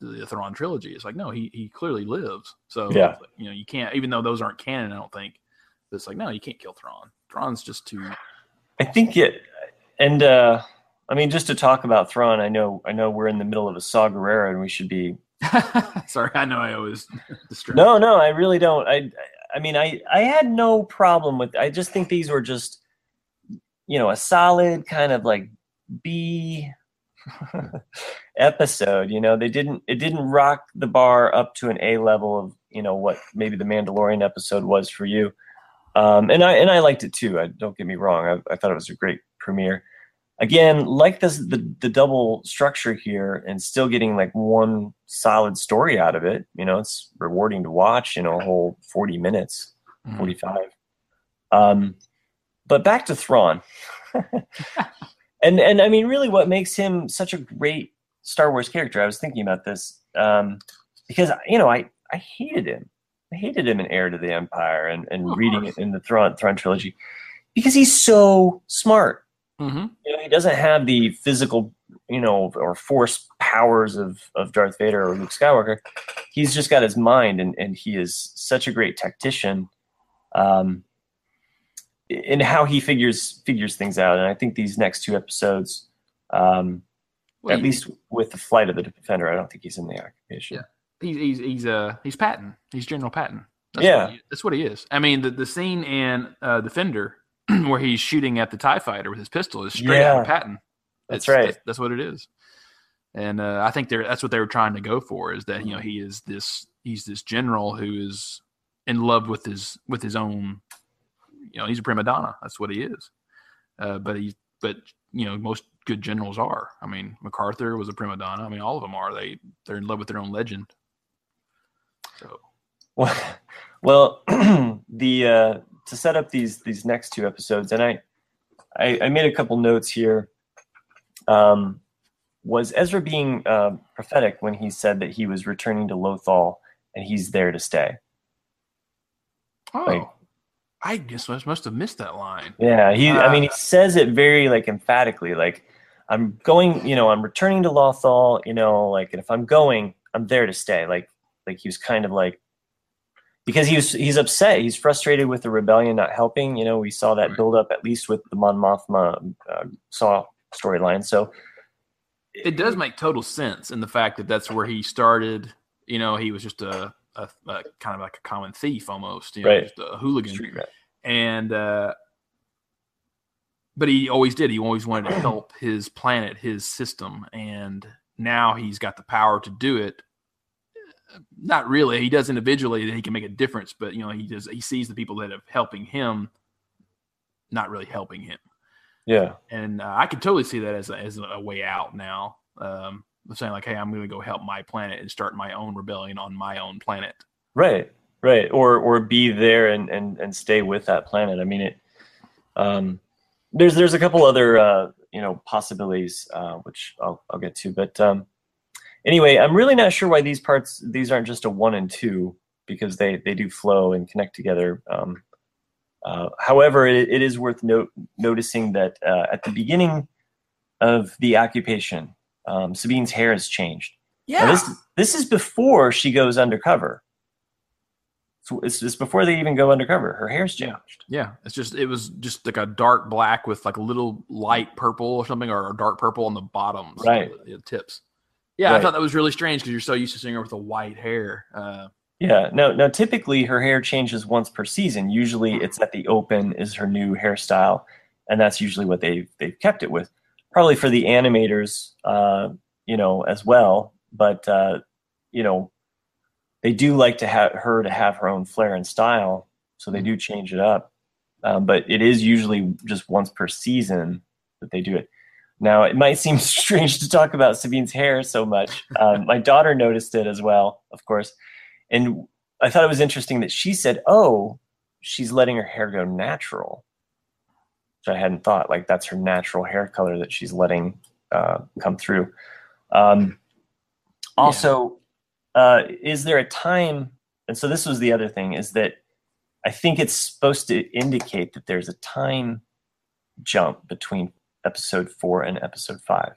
the Thrawn trilogy. It's like, no, he he clearly lives. So Yeah. you know, you can't even though those aren't canon. I don't think. But it's like, no, you can't kill Thrawn. Thrawn's just too. I think it, and uh, I mean, just to talk about Thrawn, I know I know we're in the middle of a Saw Gerrera, and we should be <laughs> Sorry, I know I always <laughs> distract. No, no, I really don't. I, I mean, I, I had no problem with. I just think these were just, you know, a solid kind of like B <laughs> episode. You know, they didn't. It didn't rock the bar up to an A level of you know what maybe the Mandalorian episode was for you. Um, and I and I liked it too. I, don't get me wrong. I, I thought it was a great premiere. Again, like this, the the double structure here, and still getting like one solid story out of it. You know, it's rewarding to watch. You know, a whole forty minutes, Mhm. forty five. Um, but back to Thrawn, <laughs> and and I mean, really, what makes him such a great Star Wars character? I was thinking about this um, because you know, I I hated him. I hated him in Heir to the Empire and, and reading it in the Thrawn Thrawn trilogy because he's so smart Mhm. you know, he doesn't have the physical, you know, or force powers of, of Darth Vader or Luke Skywalker. He's just got his mind, and, and he is such a great tactician um, in how he figures figures things out. And I think these next two episodes, um, Well, at least with the flight of the Defender, I don't think he's in the occupation. Yeah. he's he's he's uh he's Patton. He's General Patton. That's Yeah. what he, that's what he is. I mean, the the scene in uh, Defender <clears throat> where he's shooting at the Tie Fighter with his pistol. Is straight out of Patton. That's right. That's, that's what it is. And uh, I think they're that's what they were trying to go for is that you know he is this he's this general who is in love with his with his own you know he's a prima donna. That's what he is. Uh, but he but you know most good generals are. I mean MacArthur was a prima donna. I mean all of them are. They they're in love with their own legend. So. Well, well, <clears throat> the uh, to set up these these next two episodes, and I, I, I made a couple notes here. Um, was Ezra being uh, prophetic when he said that he was returning to Lothal and he's there to stay? oh Like- I guess I must have missed that line Yeah, he. I mean, he Uh, says it very like emphatically, like I'm going. You know, I'm returning to Lothal. You know, like and if I'm going, I'm there to stay. Like, like he was kind of like because he was he's upset. He's frustrated with the rebellion not helping. You know, we saw that Right. build up at least with the Mon Mothma uh, Saw storyline. So it does make total sense in the fact that that's where he started. You know, he was just a, a, a kind of like a common thief almost, you know, Right. just a hooligan. Street. And uh, but he always did. He always wanted to help his planet, his system, and now he's got the power to do it. Not really. He does individually that he can make a difference, but you know, he does. He sees the people that are helping him, not really helping him Yeah, and uh, I can totally see that as a, as a way out now. Um, saying like, "Hey, I'm going to go help my planet and start my own rebellion on my own planet." right, right. Or or be there and and and stay with that planet. I mean, it. Um, there's there's a couple other uh, you know possibilities uh, which I'll I'll get to, but um, anyway, I'm really not sure why these parts these aren't just a one and two because they they do flow and connect together. Um, uh, however, it, it is worth note, noticing that uh, at the beginning of the occupation, um, Sabine's hair has changed. Now, Yeah, this this is before she goes undercover. So it's, it's before they even go undercover. Her hair's changed. yeah. It's just it was just like a dark black with like a little light purple or something, or a dark purple on the bottoms, Right. the, the tips. Yeah, I thought that was really strange because you're so used to seeing her with the white hair. Uh, Yeah. No, no, typically her hair changes once per season. Usually it's at the open is her new hairstyle, and that's usually what they've they've kept it with. Probably for the animators, uh, you know, as well. But uh, you know, they do like to have her to have her own flair and style, so they do change it up. Um, but it is usually just once per season that they do it. Now, it might seem <laughs> strange to talk about Sabine's hair so much. Um, my daughter noticed it as well, of course. And I thought it was interesting that she said, oh, she's letting her hair go natural, which I hadn't thought. Like, that's her natural hair color that she's letting uh, come through. Um, also, uh, is there a time? And so, this was the other thing is that I think it's supposed to indicate that there's a time jump between episode four and episode five.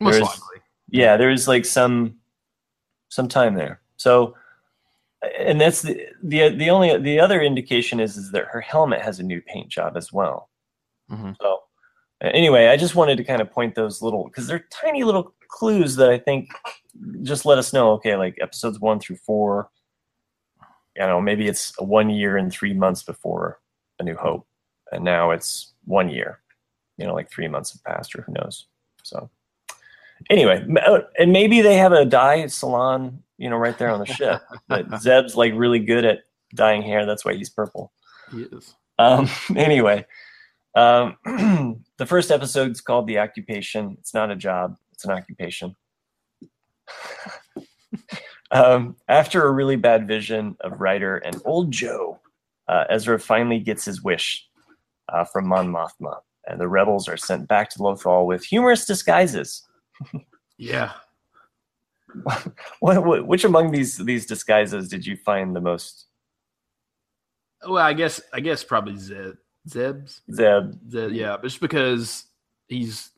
Most There's- likely. Yeah, there's like some some time there. So, and that's the the the only the other indication is is that her helmet has a new paint job as well. Mhm. So, anyway, I just wanted to kind of point those little because they're tiny little clues that I think just let us know. Okay, like episodes one through four. You know, maybe it's one year and three months before A New Hope, and now it's one year. You know, like three months have passed, or who knows. So, anyway, uh, and maybe they have a dye salon, you know, right there on the ship. But <laughs> Zeb's like really good at dyeing hair. That's why he's purple. He is. Um, <laughs> anyway, um, <clears throat> the first episode's called The Occupation. It's not a job, it's an occupation. <laughs> um, after a really bad vision of Ryder and Old Jho, uh, Ezra finally gets his wish uh, from Mon Mothma, and the rebels are sent back to Lothal with humorous disguises. Yeah. <laughs> What, what, which among these these disguises did you find the most Well, I guess I guess probably Zeb. Zeb's. Zeb? Zeb yeah, just because he's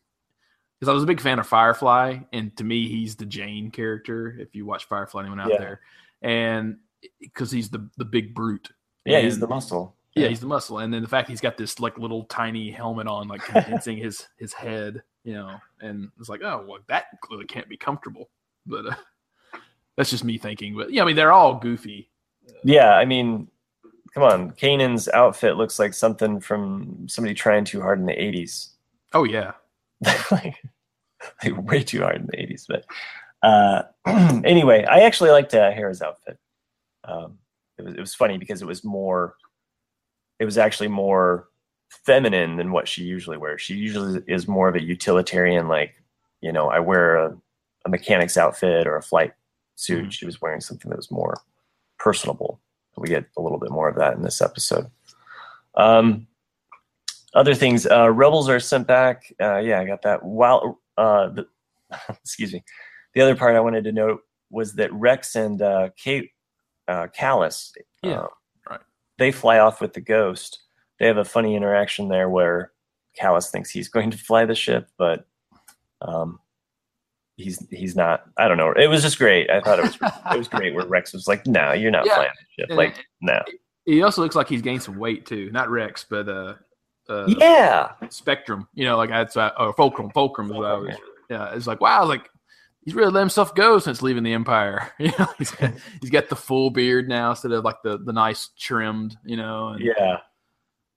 because I was a big fan of Firefly, and to me, he's the Jayne character. If you watch Firefly, anyone out Yeah. there, and because he's the the big brute. Yeah, he's the muscle. Yeah, he's the muscle, and then the fact he's got this like little tiny helmet on, like condensing his his head, you know, and it's like, oh, well, that clearly can't be comfortable. But uh, that's just me thinking. But yeah, I mean, they're all goofy. Yeah, I mean, come on. Kanan's outfit looks like something from somebody trying too hard in the 80s. Oh yeah, <laughs> like, like way too hard in the 80s. But uh, <clears throat> anyway, I actually liked uh, Hera's outfit. Um, it, was, it was funny because it was more, it was actually more feminine than what she usually wears. She usually is more of a utilitarian, like, you know, I wear a, a mechanic's outfit or a flight suit. Mhm. She was wearing something that was more personable. We get a little bit more of that in this episode. Um, other things, uh, rebels are sent back. Uh, yeah, I got that. While, uh, the, <laughs> excuse me, the other part I wanted to note was that Rex and uh, Kate, uh, Kallus, Yeah, right. They fly off with the ghost. They have a funny interaction there where Kallus thinks he's <laughs> going to fly the ship, but um, he's he's not. I don't know. It was just great. I thought it was it was great where Rex was like, "No, you're not Yeah. flying the ship." Like, no. he also looks like he's gained some weight too. Not Rex, but uh, uh Yeah, Spectrum. You know, like that's uh, or Fulcrum. Fulcrum is what I was. Yeah, it's like wow, like he's really let himself go since leaving the Empire. <laughs> You know, he's got, <laughs> he's got the full beard now instead of like the the nice trimmed. You know, and yeah,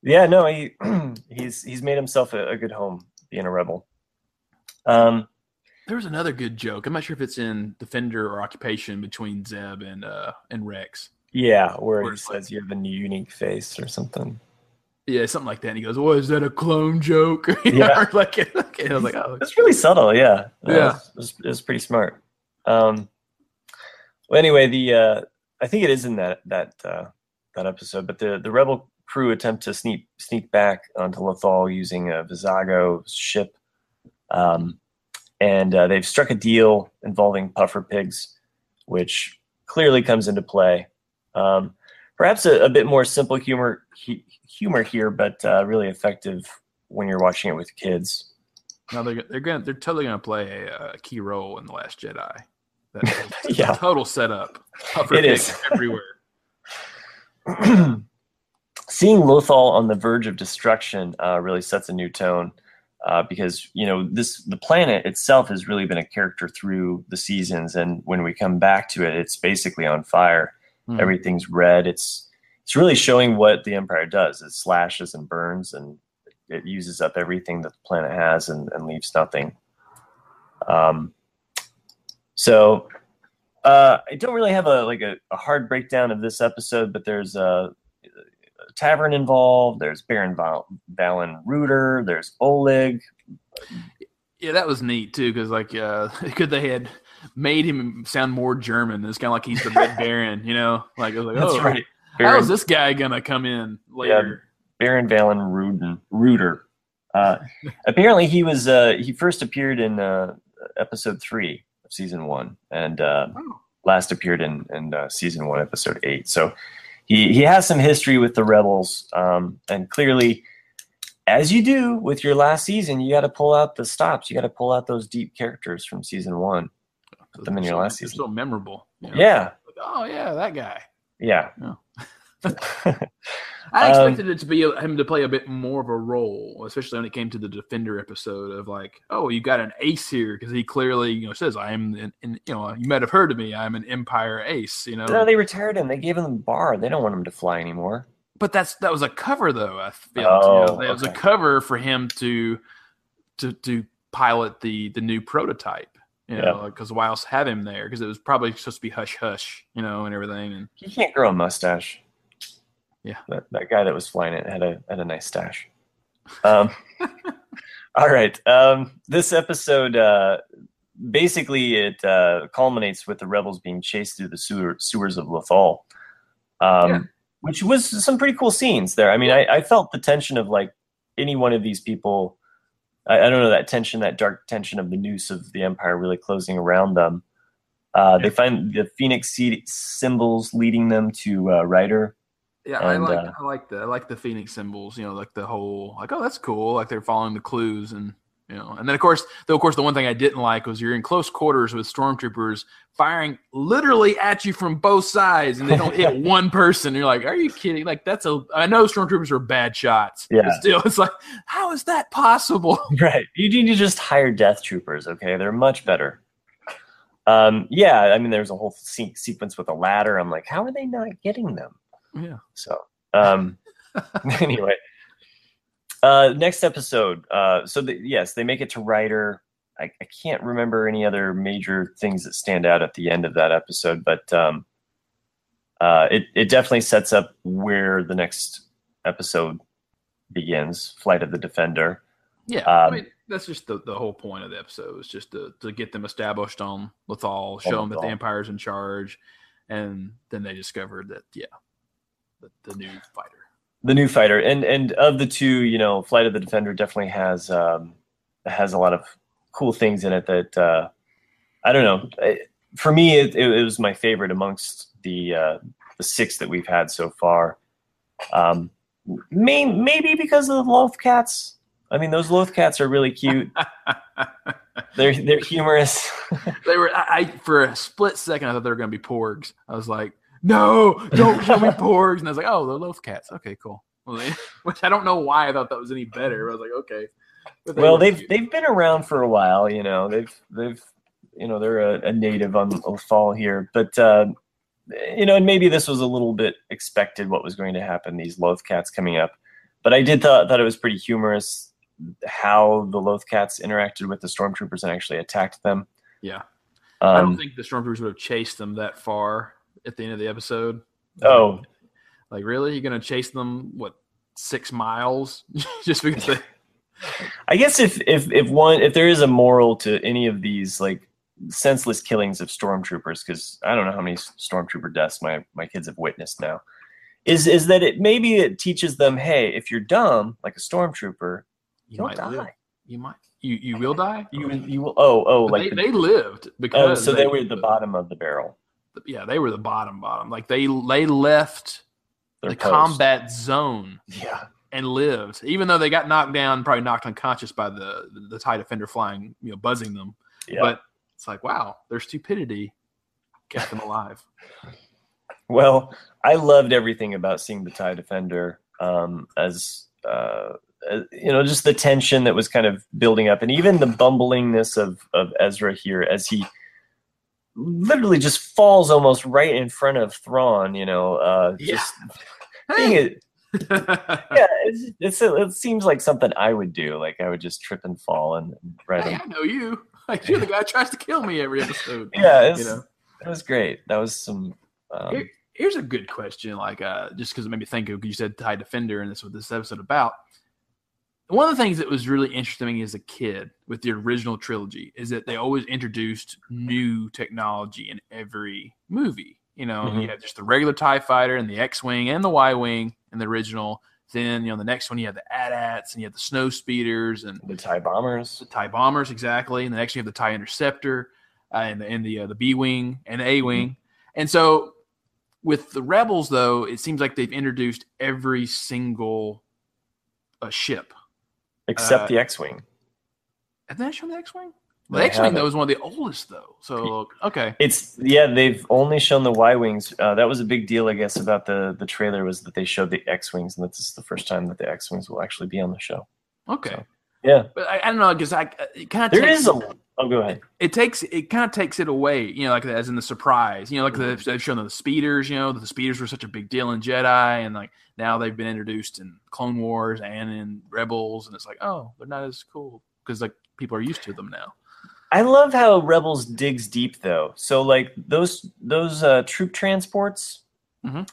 yeah. No, he <clears throat> he's he's made himself a, a good home being a rebel. Um, There was another good joke. I'm not sure if it's in Defender or Occupation between Zeb and uh and Rex. yeah, where Where he it's like- says you have a unique face or something. Yeah, something like that. And he goes, "What is that? A clone joke?" <laughs> Yeah. <laughs> like. I was like, "Oh, It's really subtle, yeah. No, Yeah. it was, it was, pretty smart. Um, well, anyway, the uh, I think it is in that that uh, that episode, but the the rebel crew attempt to sneak sneak back onto Lothal using a Vizago ship, um, and uh, they've struck a deal involving puffer pigs, which clearly comes into play. Um, perhaps a, a bit more simple humor hu- humor here, but uh, really effective when you're watching it with kids. No, they're they're gonna they're totally gonna play a, uh key role in the Last Jedi. That, <laughs> Yeah. a total setup. It is. <laughs> everywhere. <clears throat> seeing Lothal on the verge of destruction uh, really sets a new tone uh, because you know this the planet itself has really been a character through the seasons, and when we come back to it, it's basically on fire. Mhm. Everything's red. It's it's really showing what the Empire does. It slashes and burns, and it uses up everything that the planet has and, and leaves nothing. Um, so uh, I don't really have a like a, a hard breakdown of this episode, but there's a, a tavern involved. There's Baron Val- Valen Rudor. There's Oleg. Yeah, that was neat too, because like, uh, <laughs> could they had made him sound more German? It's kind of like he's the Red <laughs> Baron, you know? Like, I was like, That's oh, right. Baron, is this guy gonna come in later? Baron Valen Ruden, Rooter. Uh, <laughs> apparently, he was uh, he first appeared in uh, episode three of season one, and uh, Oh. last appeared in in uh, season one, episode eight. So he he has some history with the rebels, um, and clearly, as you do with your last season, you got to pull out the stops. You got to pull out those deep characters from season one. Put them in your So- last they're season. So memorable. you know? Yeah, Like, oh yeah, that guy. yeah. <laughs> Yeah. <laughs> Um, I expected it to be him to play a bit more of a role, especially when it came to the defender episode of like, oh, you got an ace here because he clearly, you know, says I am, an, an, you know, you might have heard of me. I'm an Empire ace, you know. no, they retired him. They gave him the bar. They don't want him to fly anymore. but that's that was a cover though. I feel Oh, you know? it was a cover for him to to to pilot the the new prototype. You know, because why else have him there? Because it was probably supposed to be hush hush, you know, and everything. And He can't grow a mustache. Yeah. that, that guy that was flying it had a had a nice stash. Um, <laughs> all right, um, this episode uh, basically it uh, culminates with the rebels being chased through the sewer, sewers of Lothal, um, Yeah. which was some pretty cool scenes there. I mean, I, I felt the tension of like any one of these people. I, I don't know that tension, that dark tension of the noose of the Empire really closing around them. Uh, They find the Phoenix symbols leading them to uh, Ryder. Yeah, I like uh, I like the I like the phoenix symbols. You know, like the whole like oh that's cool. Like they're following the clues and you know, and then of course, though of course the one thing I didn't like was you're in close quarters with stormtroopers firing literally at you from both sides, and they don't hit <laughs> one person. You're like, are you kidding? Like that's a I know stormtroopers are bad shots. Yeah. still, it's like how is that possible? <laughs> Right. You need to just hire death troopers, okay? They're much better. Um, yeah, I mean, there's a whole se- sequence with a ladder. I'm like, how are they not getting them? yeah, So, um, <laughs> anyway, uh, next episode. Uh, so the, yes, they make it to Ryder. I, I can't remember any other major things that stand out at the end of that episode, but um, uh, it it definitely sets up where the next episode begins. Flight of the Defender. yeah. Um, I mean, that's just the, the whole point of the episode is just to, to get them established on Lothal, show them that the. Empire's in charge, and then they discovered that yeah, the, the new fighter. The new fighter. And and of the two you know flight of the defender definitely has um has a lot of cool things in it that uh i don't know. I- for me it, it, it was my favorite amongst the uh the six that we've had so far. Um may, maybe because of the loth cats i mean those loth cats are really cute. <laughs> They're they're humorous. <laughs> They were I, I for a split second I thought they were going to be porgs. I was like, no, don't show me <laughs> porgs. And I was like, oh, they're loth cats. Okay, cool. Well, they- <laughs> Which I don't know why I thought that was any better. I was like, okay. They well they've cute. they've been around for a while you know they've they've you know they're a, a native on the fall here but uh you know and maybe this was a little bit expected what was going to happen these loth cats coming up but i did thought thought it was pretty humorous how the loth cats interacted with the stormtroopers and actually attacked them Yeah. I don't um, think the stormtroopers would have chased them that far at the end of the episode. oh Like, really? You're going to chase them, what, six miles? <laughs> Just because they. <laughs> I guess if if if one if there is a moral to any of these like senseless killings of stormtroopers, because I don't know how many stormtrooper deaths my my kids have witnessed now, is is that it maybe it teaches them, hey, if you're dumb like a stormtrooper, You don't might die. live. You might. You, you will die? You you will oh oh But like they, the, they lived oh because so they were at the bottom of the barrel. Yeah they were the bottom bottom like they they left Their the post. combat zone Yeah. and lived even though they got knocked down probably knocked unconscious by the the tie defender flying you know buzzing them Yeah. but it's like wow their stupidity kept them alive <laughs> Well, I loved everything about seeing the TIE Defender um, as, uh, as, you know, just the tension that was kind of building up and even the bumblingness of, of Ezra here as he literally just falls almost right in front of Thrawn. You know, uh, Yeah. just <laughs> being it. <laughs> Yeah, it's, it's it seems like something I would do. Like I would just trip and fall and right. hey, I know you. <laughs> Like you're the guy tries to kill me every episode. Yeah, you know. that was great. That was some. Um, Here- Here's a good question, like uh, just because it made me think of you said tie defender, and that's what this episode about. One of the things that was really interesting as a kid with the original trilogy is that they always introduced new technology in every movie. You know, Mhm. you had just the regular Tie Fighter and the X Wing and the Y Wing in the original. Then you know the next one you had the AT-ATs and you had the snow speeders and the Tie bombers. the Tie bombers exactly, and the next you have the Tie interceptor, uh, and the and the uh, the B wing and the A wing, and so with the rebels though, it seems like they've introduced every single uh, ship. Except Uh, the X-wing. Have they shown the X wing? The X wing though is one of the oldest though. So okay, It's yeah. They've only shown the Y wings. Uh, that was a big deal, I guess, about the the trailer was that they showed the X wings, and this is the first time that the X wings will actually be on the show. okay, So, Yeah, but I, I don't know because I it kind of there takes, is a. Oh, go ahead. it takes it kind of takes it away, you know, like as in the surprise, you know, like the, they've shown the speeders, you know, the speeders were such a big deal in Jedi, and like now they've been introduced in Clone Wars and in Rebels, and it's like, oh, they're not as cool because like people are used to them now. I love how Rebels digs deep though. So like those those uh, troop transports, Mhm.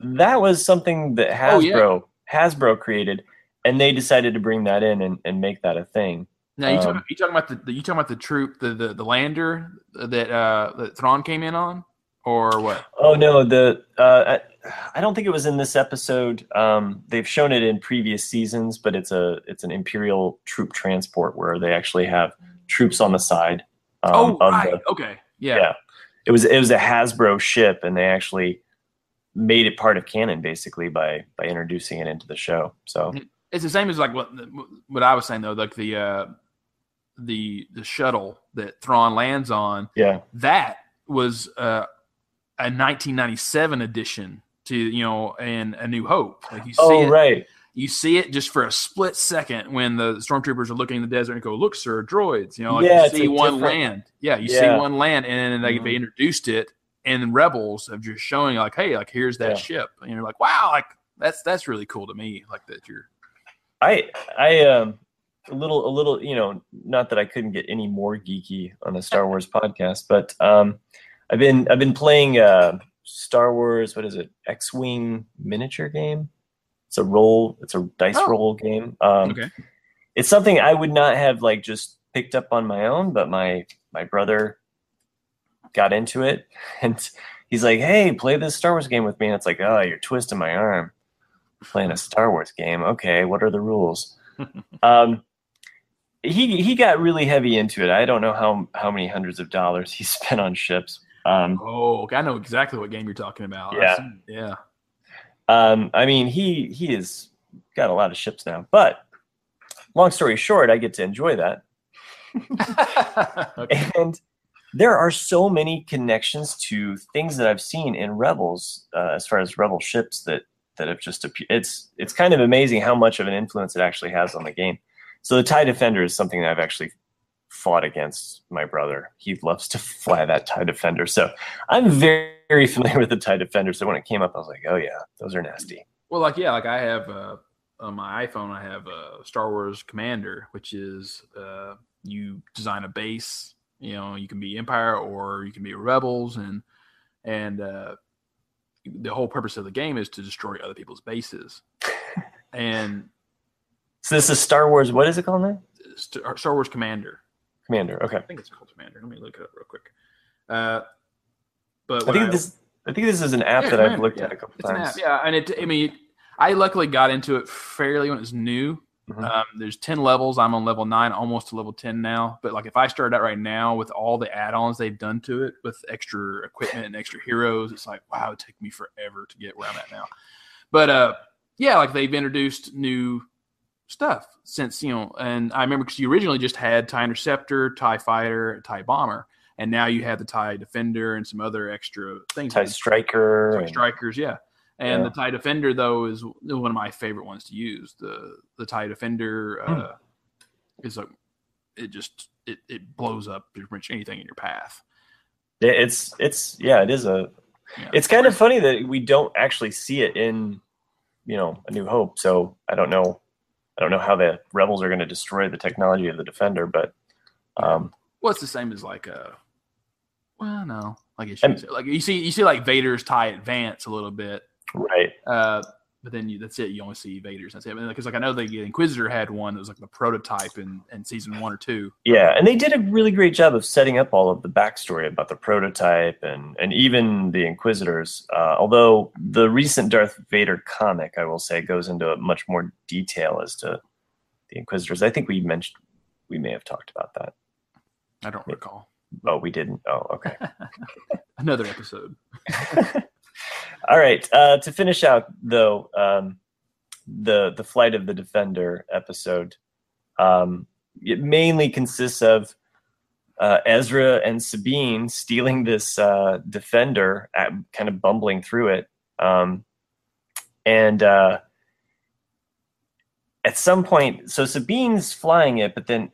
that was something that Oh, yeah. Hasbro Hasbro created, and they decided to bring that in and, and make that a thing. Now you Um, talking you talking about the, the you talking about the troop the the, the lander that uh that Thrawn came in on, or what? Oh no, the uh, I, I don't think it was in this episode. Um, they've shown it in previous seasons, but it's a it's an Imperial troop transport where they actually have troops on the side. Um, oh right, the- okay, yeah. Yeah. it was it was a Hasbro ship, and they actually made it part of canon basically by by introducing it into the show. So It's the same as like what what I was saying though, like the uh the the shuttle that Thrawn lands on. yeah, that was uh, a 1997 edition to you know and a new hope like you see oh it right, you see it just for a split second when the stormtroopers are looking in the desert and go look sir droids you know like Yeah, you see one different- land yeah you Yeah. see one land and then they, Mhm. they introduced it and rebels of just showing like hey like here's that Yeah. ship and you're like wow like that's that's really cool to me like that you're I I um a little a little you know not that I couldn't get any more geeky on a Star Wars <laughs> podcast, but um I've been I've been playing uh Star Wars what is it X Wing miniature game. It's a roll. It's a dice Oh. roll game. Um, okay It's something I would not have like just picked up on my own, but my my brother got into it, <laughs> and he's like, "Hey, play this Star Wars game with me." And it's like, "Oh, you're twisting my arm." Playing a Star Wars game. Okay, what are the rules? <laughs> um, he he got really heavy into it. I don't know how how many hundreds of dollars he <laughs> spent on ships. Um, oh okay. i know exactly what game you're talking about Yeah. seen- yeah Um, I mean, he he has got a lot of ships now. But long story short, I get to enjoy that, <laughs> okay. <laughs> and there are so many connections to things that I've seen in Rebels, uh, as far as Rebel ships that that have just appeared. It's it's kind of amazing how much of an influence it actually has on the game. So the Tie Defender is something that I've actually fought against my brother. He loves to <laughs> fly that Tie Defender, so I'm very, very <laughs> familiar with the Tie Defender. So when it came up, I was like, oh yeah, those are nasty. Well, like yeah, like I have uh, on my iPhone, I have a Star Wars Commander, which is uh, you design a base. You know, you can be Empire or you can be Rebels, and and uh, the whole purpose of the game is to destroy other people's bases. <laughs> and So this is Star Wars. What is it called now? Star Star Wars Commander, Commander. Okay. I think it's called Commander. Let me look it up real quick. Uh, but I think this. I think this is an app Yeah, that I've looked yeah. at a couple It's an times. app, yeah. And it, I mean, I luckily got into it fairly when it was new. Mhm. Um, there's 10 levels. I'm on level nine, almost to level 10 now. But like if I started out right now with all the add ons they've done to it with extra equipment and extra heroes, it's like, wow, it'd take me forever to get where I'm at now. But uh, yeah, like they've introduced new stuff since, you know, and I remember because you originally just had TIE Interceptor, TIE Fighter, TIE Bomber. And now you have the TIE Defender and some other extra things. Tie Striker. And- strikers, yeah. And Yeah. the tie defender though is one of my favorite ones to use. The the tie defender Hmm. uh, is like it just it, it blows up pretty much anything in your path. It- It's it's yeah, it is a. Yeah. It's kind of funny that we don't actually see it in, you know, A New Hope. So I don't know, I don't know how the rebels are going to destroy the technology of the Defender, but um, Well, it's the same as like uh well, no, I guess you And- like you see you see like Vader's tie advance a little bit, right, uh, but then you, that's it. You only see Vader's. That's it. Because like I know the Inquisitor had one that was like the prototype in, in season one or two. yeah, and they did a really great job of setting up all of the backstory about the prototype and and even the Inquisitors. Uh, although the recent Darth Vader comic, I will say, goes into much more detail as to the Inquisitors. I think we mentioned we may have talked about that. I don't recall Oh, we didn't. Oh, okay. <laughs> another episode. <laughs> All right. Uh, to finish out, though, um, the the flight of the Defender episode, um, it mainly consists of uh, Ezra and Sabine stealing this uh, Defender, at, kind of bumbling through it, um, and uh, at some point, so Sabine's flying it, but then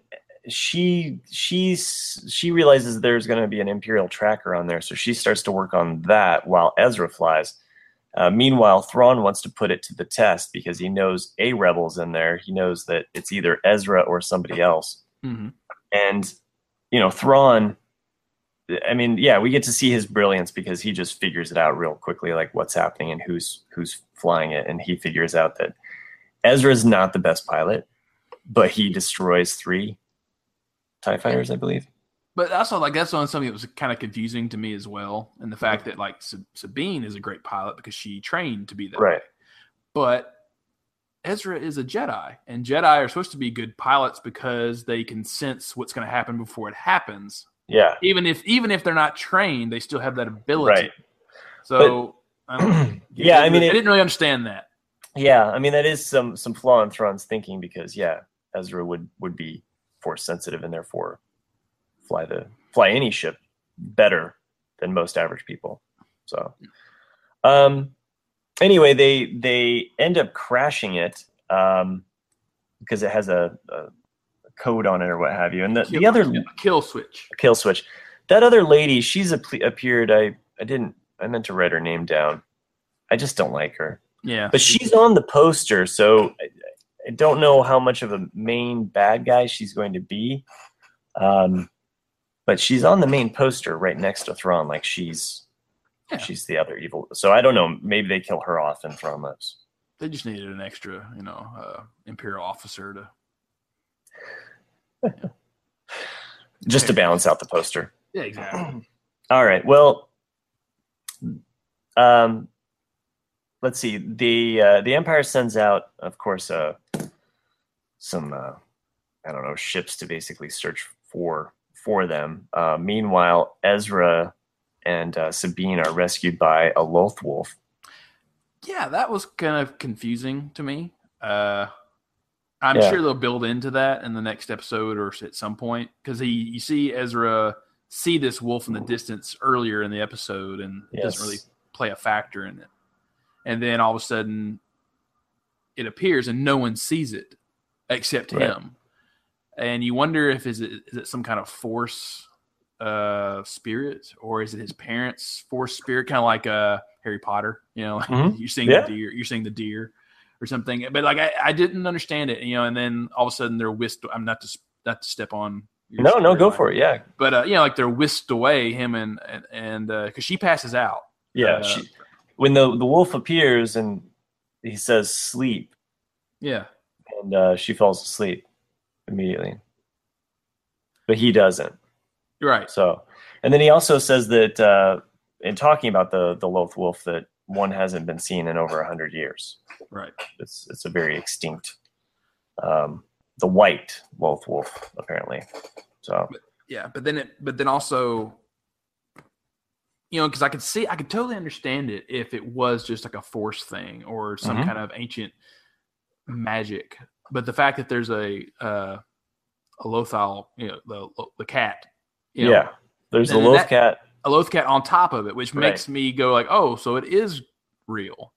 she she's she realizes there's going to be an imperial tracker on there so she starts to work on that while ezra flies uh, meanwhile thrawn wants to put it to the test because he knows a rebel's in there. He knows that it's either ezra or somebody else. Hmm and you know thrawn i mean yeah we get to see his brilliance because he just figures it out real quickly like what's happening and who's who's flying it. And he figures out that ezra's not the best pilot but he destroys three tie fighters i believe But also, like that's on something that was kind of confusing to me as well, and the fact that like Sabine is a great pilot because she trained to be that. Right. way. But Ezra is a Jedi, and Jedi are supposed to be good pilots because they can sense what's going to happen before it happens. yeah Even if even if they're not trained, they still have that ability. right So, I don't- <clears throat> Yeah, I mean, I didn't really understand that. Yeah, I mean that is some some flaw in Thrawn's thinking because yeah, Ezra would would be force sensitive and therefore fly the fly any ship better than most average people. So, um, anyway, they they end up crashing it um, because it has a, a code on it or what have you, and the, the other kill switch. kill switch. That other lady, she's appeared. I I didn't. I meant to write her name down. I just don't like her. Yeah, But she's on the poster, so I, I don't know how much of a main bad guy she's going to be. Um, but she's on the main poster right next to Thrawn, like she's Yeah. she's the other evil. So I don't know. Maybe they kill her off and Thrawn lives. they just needed an extra, you know, uh, imperial officer to. <laughs> just to balance out the poster. Yeah, exactly. <clears throat> All right. Well, um, let's see. the uh, The Empire sends out, of course, uh, some uh, I don't know ships to basically search for for them. Uh, meanwhile, Ezra and uh, Sabine are rescued by a Loth Wolf. Yeah, that was kind of confusing to me. Uh, I'm Yeah. sure they'll build into that in the next episode or at some point because he, you see Ezra see this wolf in the distance earlier in the episode, and it doesn't really play a factor in it. And then all of a sudden, it appears, and no one sees it except Right. him. And you wonder if is it is it some kind of force uh spirit or is it his parents force spirit kind of like uh harry potter you know Mhm. <laughs> you're seeing Yeah. the deer you're seeing the deer or something but like I, I didn't understand it you know and then all of a sudden they're whisked i'm not to not to step on your No, no, go storyline. for it. Yeah, but uh you know like they're whisked away him and and and uh because she passes out yeah. Uh, she, when the the wolf appears and he says sleep, yeah and uh, she falls asleep immediately, but he doesn't. right So, and then he also says that uh, in talking about the the Loth Wolf, that one hasn't been seen in over hundred years. right It's it's a very extinct, um, the white Loth Wolf apparently. So yeah but then it but then also you know because i could see i could totally understand it if it was just like a force thing or some Mhm. kind of ancient magic but the fact that there's a uh a lothal you know the the cat you know, yeah, there's the Loth that- Cat. a loth cat on top of it which Right. makes me go like oh so it is real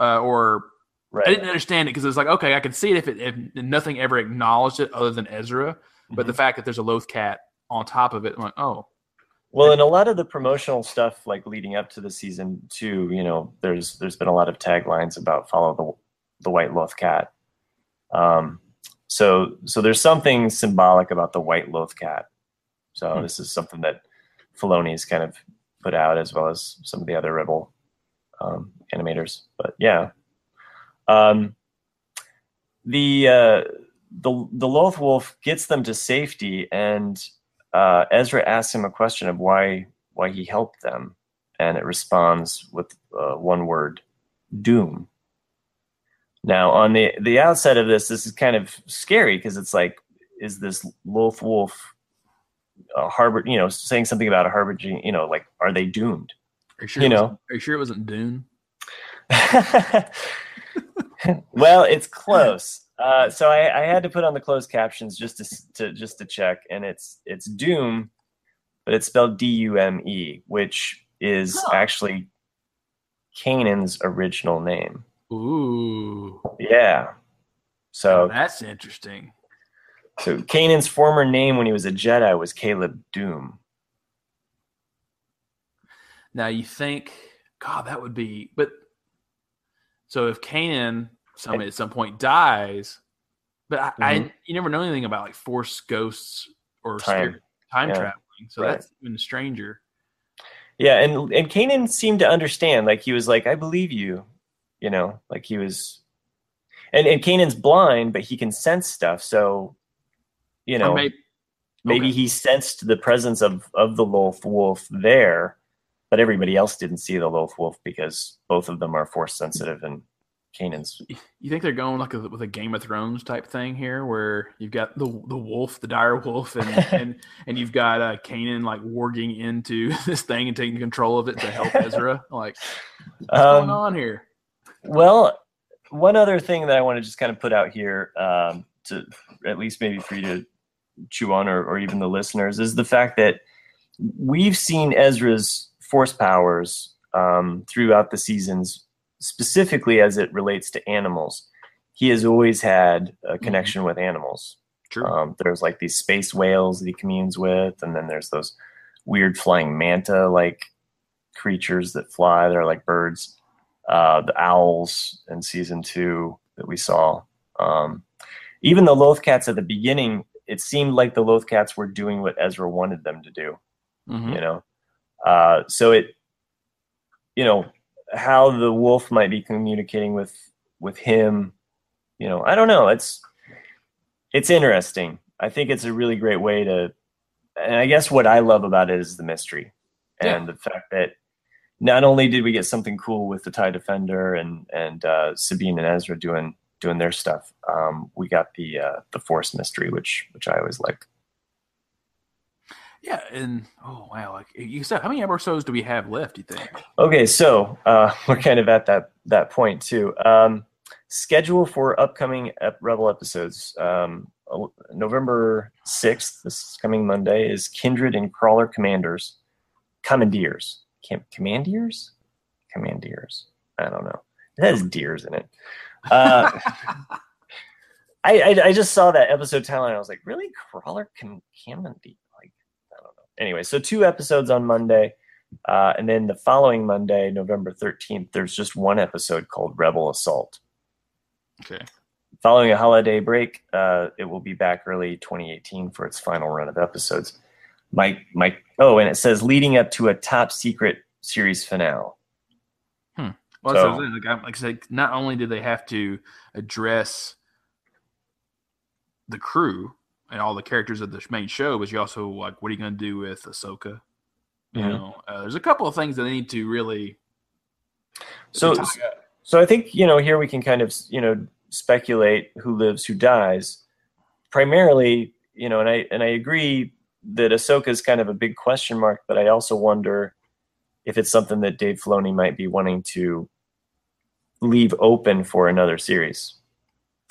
uh or Right. I didn't understand it because it's like okay, I can see it if it if nothing ever acknowledged it other than Ezra, but Mm-hmm. the fact that there's a loth cat on top of it, I'm like, oh, Well, and a lot of the promotional stuff, like leading up to the season two, you know, there's there's been a lot of taglines about follow the the white loth cat. Um, so so there's something symbolic about the white loth cat. So Hmm. this is something that Filoni's kind of put out as well as some of the other Rebel um, animators. But yeah, um, the uh, the the Loth Wolf gets them to safety, and uh, Ezra asks him a question of why why he helped them, and it responds with uh, one word: doom. Now, on the the outset of this, this is kind of scary because it's like, is this Loth Wolf uh, harbor? You know, saying something about a harboring? You know, like, are they doomed? Are you sure? You it know. wasn't- are you sure it wasn't Dune? <laughs> <laughs> well, it's close. Uh, so I, I had to put on the closed captions just to, to just to check, and it's it's Doom, but it's spelled D U M E, which is Huh. actually Kanan's original name. Ooh, Yeah. So that's interesting. so Kanan's former name when he was a Jedi was Caleb Dume. Now you think, God, that would be. But so if Kanan some at some point dies, but I, I Mhm. you never know anything about like force ghosts or Time. spirit- time Yeah. traveling. So Right. that's even stranger. Yeah, and and Kanan seemed to understand. Like he was like, "I believe you," you know, like he was. And and Kanan's blind, but he can sense stuff. So, you know, maybe, maybe okay. he sensed the presence of of the Loth Wolf there, but everybody else didn't see the Loth Wolf because both of them are force sensitive, and Kanan's. you think they're going like a, with a Game of Thrones type thing here, where you've got the the wolf, the dire wolf, and <laughs> and and you've got uh, Canaan like warging into <laughs> this thing and taking control of it to help <laughs> Ezra. Like, what's going Um, on here? Well, one other thing that I want to just kind of put out here, um, to at least maybe for you to chew on, or, or even the listeners, is the fact that we've seen Ezra's force powers um, throughout the seasons, specifically as it relates to animals. He has always had a connection with animals. True. Um, there's like these space whales that he communes with, and then there's those weird flying manta like creatures that fly. They're like birds. Uh, the owls in season two that we saw. Um, even the Loth cats at the beginning, it seemed like the Loth cats were doing what Ezra wanted them to do Mhm. you know uh, so it you know how the wolf might be communicating with with him you know i don't know it's it's interesting i think it's a really great way to and i guess what i love about it is the mystery and the fact that not only did we get something cool with the tie defender and and uh, sabine and ezra doing doing their stuff um, we got the uh, the force mystery which which i always like Yeah, and oh wow, like you said, how many episodes do we have left? You think? Okay, so uh, <laughs> we're kind of at that that point too. Um, schedule for upcoming Rebel episodes. Um, November sixth, this coming Monday, is Kindred and Crawler Commanders, Commandeers, Cam- Commandeers, Commandeers. I don't know. It has deers in it. Uh, I, I I just saw that episode title and I was like, really, Crawler Com- Commandeer? Like, I don't know. Anyway, so two episodes on Monday. Uh, and then the following Monday, November 13th, there's just one episode called Rebel Assault. Okay. Following a holiday break, uh, it will be back early 2018 for its final run of episodes. Mike, Mike, oh, and it says leading up to a top secret series finale. Well, that's what I'm So- Like, I- like I said, not only do they have to address the crew and all the characters of the main show, but you also like, what are you going to do with Ahsoka? You Mhm. know, uh, there's a couple of things that they need to really. So, tie so I think you know here we can kind of you know speculate who lives, who dies. Primarily, you know, and I and I agree that Ahsoka is kind of a big question mark, but I also wonder if it's something that Dave Filoni might be wanting to leave open for another series.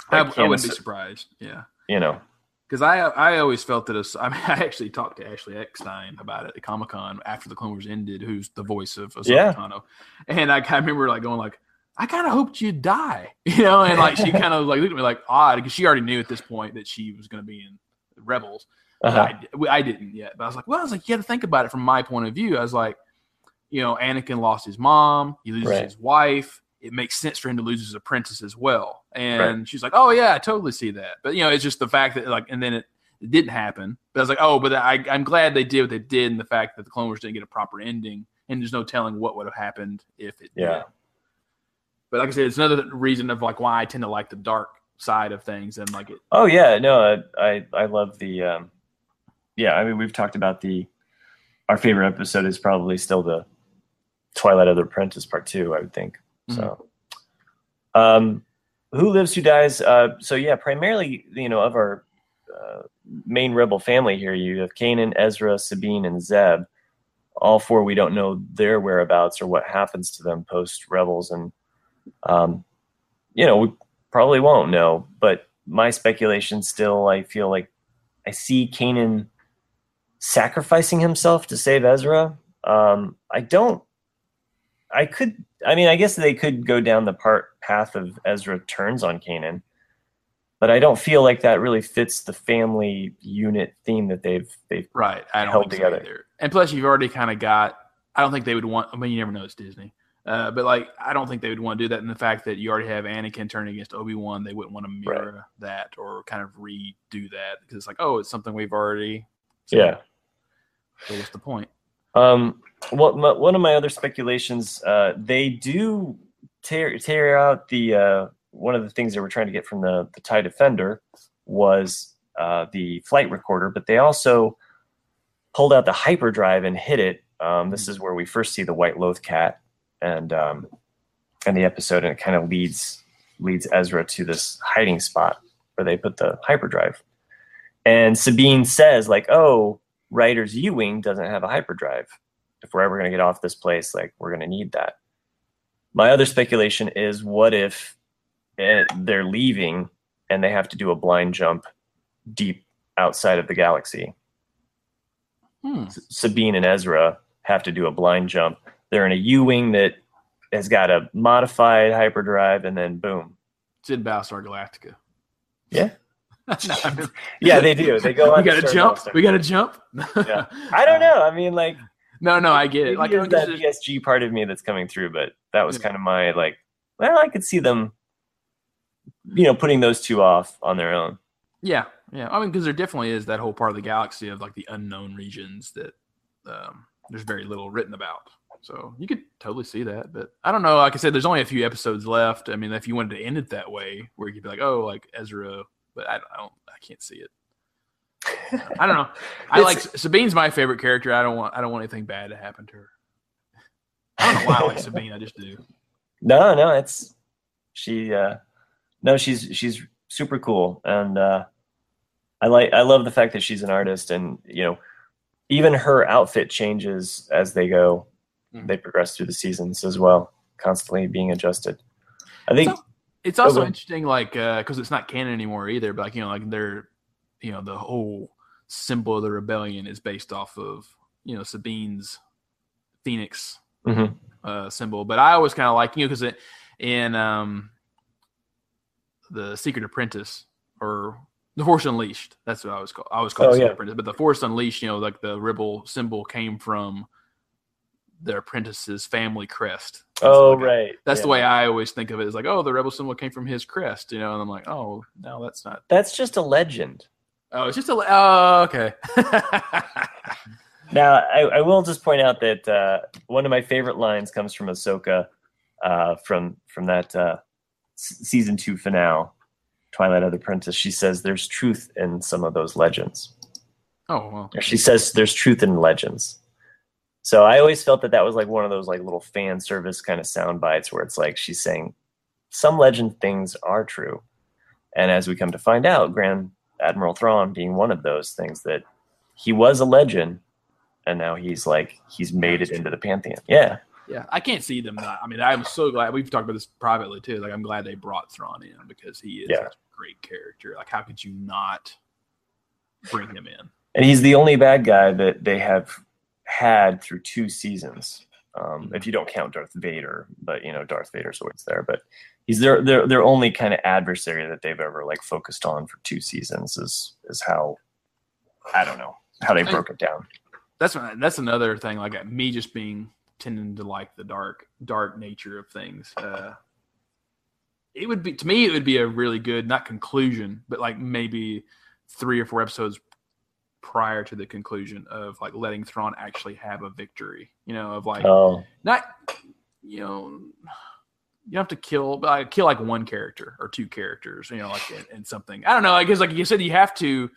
I, Like, I wouldn't be surprised. Yeah. you know, Because I I always felt that Ahs- <laughs> I mean I actually talked to Ashley Eckstein about it at Comic Con after the Clone Wars ended, who's the voice of Ahsoka Yeah. Tano, and I, of remember like going like I kind of hoped you'd die, <laughs> you know, and like she <laughs> kind of like looked at me like odd because she already knew at this point that she was going to be in Rebels, Uh-huh. I, I, didn't yet, but I was like, well, I was like, you have to think about it from my point of view. I was like, you know, Anakin lost his mom, he loses right. his wife. It makes sense for him to lose his apprentice as well. And right. she's like, oh yeah, I totally see that. But you know, it's just the fact that like, and then it, it didn't happen. But I was like, oh, but I, I'm glad they did what they did, and the fact that the Clone Wars didn't get a proper ending, and there's no telling what would have happened if it yeah. did. But like I said, it's another reason of like why I tend to like the dark side of things and like it. Oh yeah, no, I I love the. Um, yeah, I mean we've talked about the. Our favorite episode is probably still the Twilight of the Apprentice Part Two. I would think mm-hmm. so. Um, who lives, who dies? Uh, so yeah, primarily you know of our uh, main rebel family here. You have Kanan, Ezra, Sabine, and Zeb. All four we don't know their whereabouts or what happens to them post Rebels, and um, you know, we probably won't know. But my speculation still, I feel like I see Kanan sacrificing himself to save Ezra. Um, I don't. I could. I mean, I guess they could go down the part path of Ezra turns on Kanan, but I don't feel like that really fits the family unit theme that they've they've right. I don't held together. So and plus, you've already kind of got. I don't think they would want. I mean, you never know. It's Disney. Uh, but like, I don't think they would want to do that. In the fact that you already have Anakin turning against Obi Wan, they wouldn't want to mirror right. that or kind of redo that because it's like, oh, it's something we've already. Yeah. What's the point? Um, well, my, one of my other speculations, uh, they do tear tear out the uh, one of the things they were trying to get from the the Tie Defender was uh, the flight recorder, but they also pulled out the hyperdrive and hit it. Um, this is where we first see the white loth cat and um, and the episode, and it kind of leads leads Ezra to this hiding spot where they put the hyperdrive. And Sabine says, like, "Oh, Ryder's U-wing doesn't have a hyperdrive. If we're ever going to get off this place, like, we're going to need that." My other speculation is, what if it, they're leaving and they have to do a blind jump deep outside of the galaxy? Hmm. Sabine and Ezra have to do a blind jump they're in a U-wing that has got a modified hyperdrive, and then boom. It's in Battlestar Galactica. Yeah. <laughs> no, <laughs> yeah, they do. They go. we got to jump. We got to jump. yeah. <laughs> I don't know. I mean, like. No, no, I get it. Like that BSG part of me that's coming through, but that was yeah. kind of my like. Well, I could see them, you know, putting those two off on their own. Yeah, yeah. I mean, because there definitely is that whole part of the galaxy of like the unknown regions that um, there's very little written about. So you could totally see that, but I don't know. Like I said, there's only a few episodes left. I mean, if you wanted to end it that way, where you could be like, oh, like Ezra, but I, I don't, I can't see it. I don't know. <laughs> I like Sabine's my favorite character. I don't want, I don't want anything bad to happen to her. I don't know why I like Sabine. I just do. <laughs> No, no, it's she. uh No, she's she's super cool, and uh I like, I love the fact that she's an artist, and you know, even her outfit changes as they go mm-hmm. they progress through the seasons as well, constantly being adjusted. I think so, it's also interesting, like because uh, it's not canon anymore either. But like you know, like they're you know the whole symbol of the rebellion is based off of you know Sabine's phoenix mm-hmm. uh, symbol. But I always kind of like you know because it in um, the Secret Apprentice or the Force Unleashed. That's what I was called. I was called oh, Secret yeah. Apprentice, but the Force Unleashed, you know, like the rebel symbol came from their apprentice's family crest. Oh, like right. that's yeah. the way I always think of it. Is like, oh, the rebel symbol came from his crest, you know. And I'm like, oh, no, that's not. That's just a legend. Oh, it's just a. Oh, okay. <laughs> now, I, I, will just point out that uh, one of my favorite lines comes from Ahsoka, uh, from from that uh, season two finale, Twilight of the Princess. She says, "There's truth in some of those legends." Oh well. She says, "There's truth in legends." So I always felt that that was like one of those like little fan service kind of sound bites where it's like she's saying some legend things are true. And as we come to find out, Grand Admiral Thrawn being one of those things that he was a legend and now he's like he's made it into the pantheon. Yeah. Yeah, I can't see them not. I mean, I'm so glad we've talked about this privately too. Like, I'm glad they brought Thrawn in because he is yeah. a great character. Like, how could you not bring him in? And he's the only bad guy that they have had through two seasons. Um, if you don't count Darth Vader, but you know Darth Vader's always there. But he's their their their only kind of adversary that they've ever like focused on for two seasons is is how I don't know how they broke it down. That's that's another thing. Like me just being tending to like the dark dark nature of things. Uh, it would be to me it would be a really good not conclusion, but like maybe three or four episodes prior to the conclusion of like letting Thrawn actually have a victory. You know, of like Oh, not you know you have to kill like kill like one character or two characters you know like in, in something i don't know i guess like you said you have to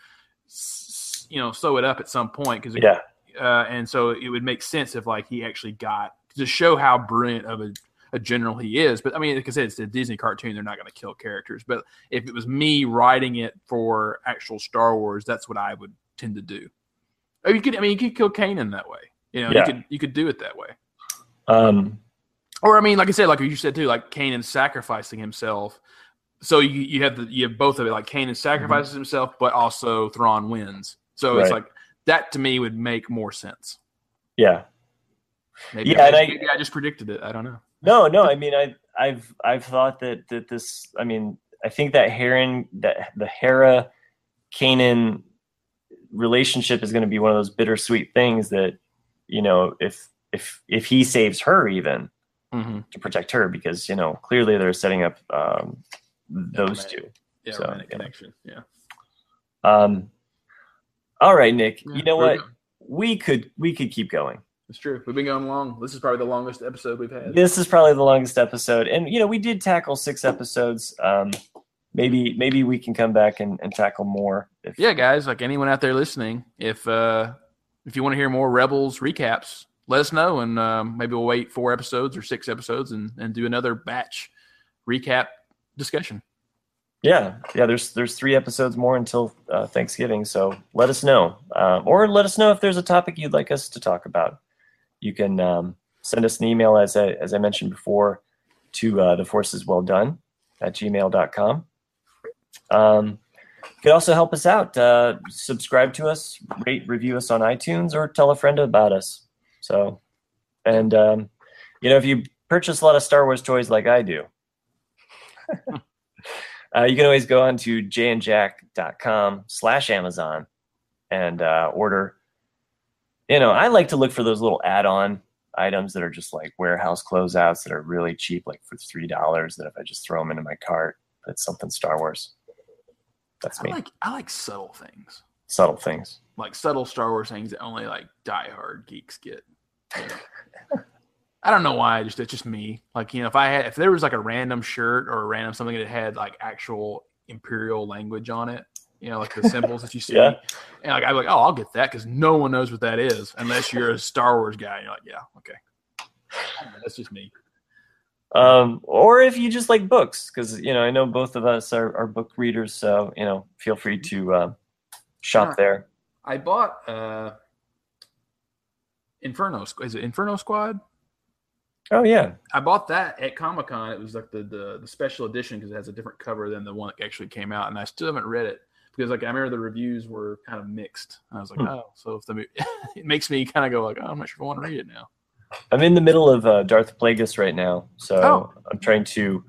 you know sew it up at some point because yeah, uh, and so it would make sense if like he actually got to show how brilliant of a, a general he is but i mean like i said it's a disney cartoon they're not going to kill characters but if it was me writing it for actual star wars that's what i would tend to do or you could i mean you could kill kanan that way you know Yeah. you could you could do it that way um, or I mean, like I said, like you said too, like Kanan sacrificing himself. So you you have the you have both of it. Like Kanan sacrifices himself, but also Thrawn wins. So it's like that to me would make more sense. yeah. Maybe, Yeah, I, and I- maybe I just predicted it. I don't know. No, no. I mean, I, I've, I've thought that that this. I mean, I think that Heron, that the Hera, Kanan relationship is going to be one of those bittersweet things that, you know, if if if he saves her even Mm-hmm. to protect her, because you know clearly they're setting up um, those romantic. two. Yeah, So, romantic yeah. connection. Yeah. Um, all right, Nick. Yeah, you know what? good. We could we could keep going. It's true. We've been going long. This is probably the longest episode we've had. This is probably the longest episode, and you know we did tackle six episodes. Um, maybe maybe we can come back and, and tackle more. If, yeah, guys, like anyone out there listening, if uh if you want to hear more Rebels recaps, let us know, and um, maybe we'll wait four episodes or six episodes and and do another batch recap discussion. yeah, yeah. There's there's three episodes more until uh, Thanksgiving, so let us know, um, or let us know if there's a topic you'd like us to talk about. You can um, send us an email as I as I mentioned before to uh, the force is well done at gmail.com. Um, you can also help us out. Uh, subscribe to us, rate, review us on iTunes, or tell a friend about us. So, and um, you know, if you purchase a lot of Star Wars toys like I do, <laughs> uh, you can always go on to jandjack.com slash Amazon and uh, order. You know, I like to look for those little add-on items that are just like warehouse closeouts that are really cheap, like for three dollars. That if I just throw them into my cart, it's something Star Wars. That's I like I like subtle things, Subtle things. like subtle Star Wars things that only like diehard geeks get. you <laughs> know. I don't know why. Just it's just me. Like you know, if I had if there was like a random shirt or a random something that had like actual Imperial language on it, you know, like the symbols that you <laughs> see, Yeah. and like I'm like, oh, I'll get that because no one knows what that is unless you're a Star Wars guy. And you're like, yeah, okay, know, that's just me. Um, or if you just like books, because you know I know both of us are, are book readers, so you know feel free to uh, shop Yeah. there. I bought uh Inferno. Is it Inferno Squad? Oh yeah, I bought that at Comic Con. It was like the, the the special edition because it has a different cover than the one that actually came out, and I still haven't read it because like I remember the reviews were kind of mixed. And I was like, Hmm. oh, so if the mo- <laughs> it makes me kind of go like, oh, I'm not sure if I want to read it now. I'm in the middle of uh, Darth Plagueis right now, so Oh. I'm trying to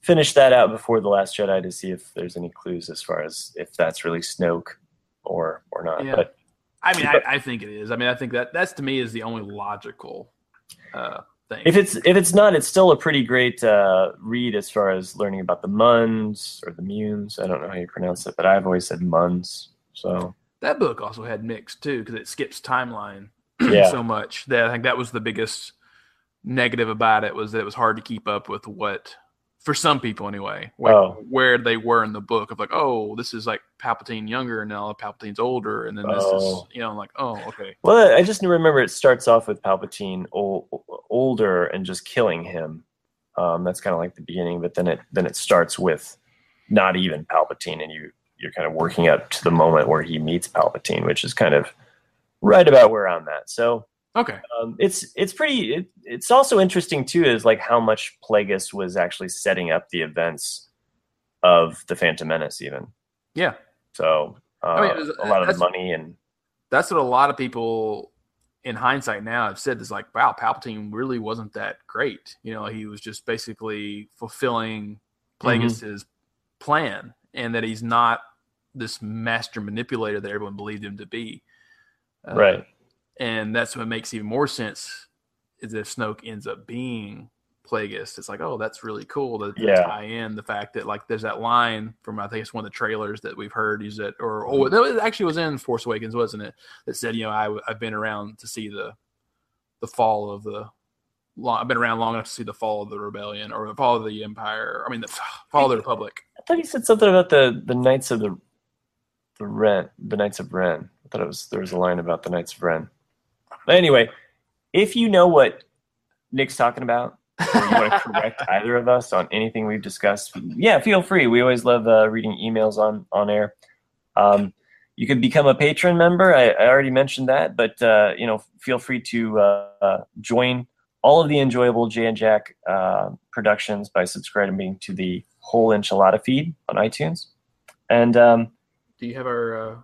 finish that out before the Last Jedi to see if there's any clues as far as if that's really Snoke or or not. Yeah. But I mean, I, I think it is. I mean, I think that that's to me is the only logical uh, thing. if it's if it's not, it's still a pretty great uh, read as far as learning about the Muns or the Munes. I don't know how you pronounce it, but I've always said Muns. So that book also had mixed too because it skips timeline Yeah. <clears throat> so much that I think that was the biggest negative about it was that it was hard to keep up with what for some people anyway where, Oh. where they were in the book of like oh this is like Palpatine younger and now Palpatine's older and then this Oh. is you know like oh okay Well, I just remember it starts off with Palpatine ol- older and just killing him. Um, that's kind of like the beginning, but then it then it starts with not even Palpatine, and you you're kind of working up to the moment where he meets Palpatine, which is kind of right about where I'm at. So okay um, it's it's pretty. It, it's also interesting too, is like how much Plagueis was actually setting up the events of the Phantom Menace, even. yeah So uh, I mean, was- a lot of the money and that's what a lot of people in hindsight now have said is like wow Palpatine really wasn't that great you know he was just basically fulfilling Plagueis's plan and that he's not this master manipulator that everyone believed him to be. Uh, right. And that's what makes even more sense is if Snoke ends up being Plagueis. It's like, oh, that's really cool to, to yeah. tie in the fact that like there's that line from I think it's one of the trailers that we've heard is that or oh it actually was in Force Awakens, wasn't it? That said, you know, I I've been around to see the the fall of the long, I've been around long enough to see the fall of the rebellion or the fall of the empire. I mean, the <sighs> fall of the republic. I thought you said something about the the Knights of the the Ren, the Knights of Ren. I thought it was there was a line about the Knights of Ren. But anyway, if you know what Nick's talking about, or you want to correct <laughs> either of us on anything we've discussed, yeah, feel free. We always love uh, reading emails on on air. Um, you can become a patron member. I, I already mentioned that, but uh, you know, feel free to uh, join all of the enjoyable Jay and Jack uh, productions by subscribing to the whole enchilada feed on iTunes. And um, do you have our uh,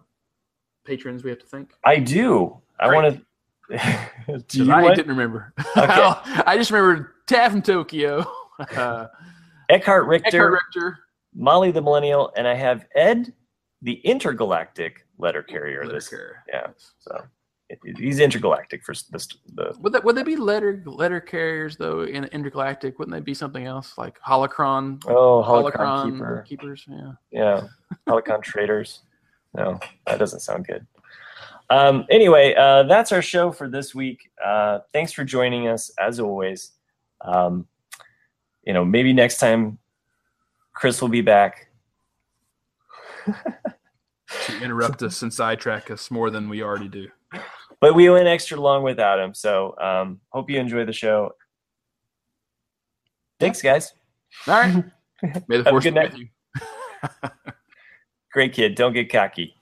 patrons we have to thank? I do. I want to. <laughs> do I want? didn't remember. <laughs> Okay. I just remember Tab from Tokyo. <laughs> uh, Eckhart Richter, Eckhart Richter, Molly the Millennial, and I have Ed, the intergalactic letter carrier. Letter this, carrier. yeah. So he's intergalactic for this. The would that would they be letter letter carriers though in intergalactic? Wouldn't they be something else like holocron? Oh, holocron, holocron keeper. keepers. Yeah, yeah, holocron traders. No, that doesn't sound good. Um, anyway, uh, that's our show for this week. Uh, thanks for joining us as always. Um, you know, maybe next time Chris will be back. <laughs> to interrupt us and sidetrack us more than we already do but we went extra long without him. So um, hope you enjoy the show. Thanks, guys. All right. <laughs> May the force be with you. <laughs> Great kid. Don't get cocky.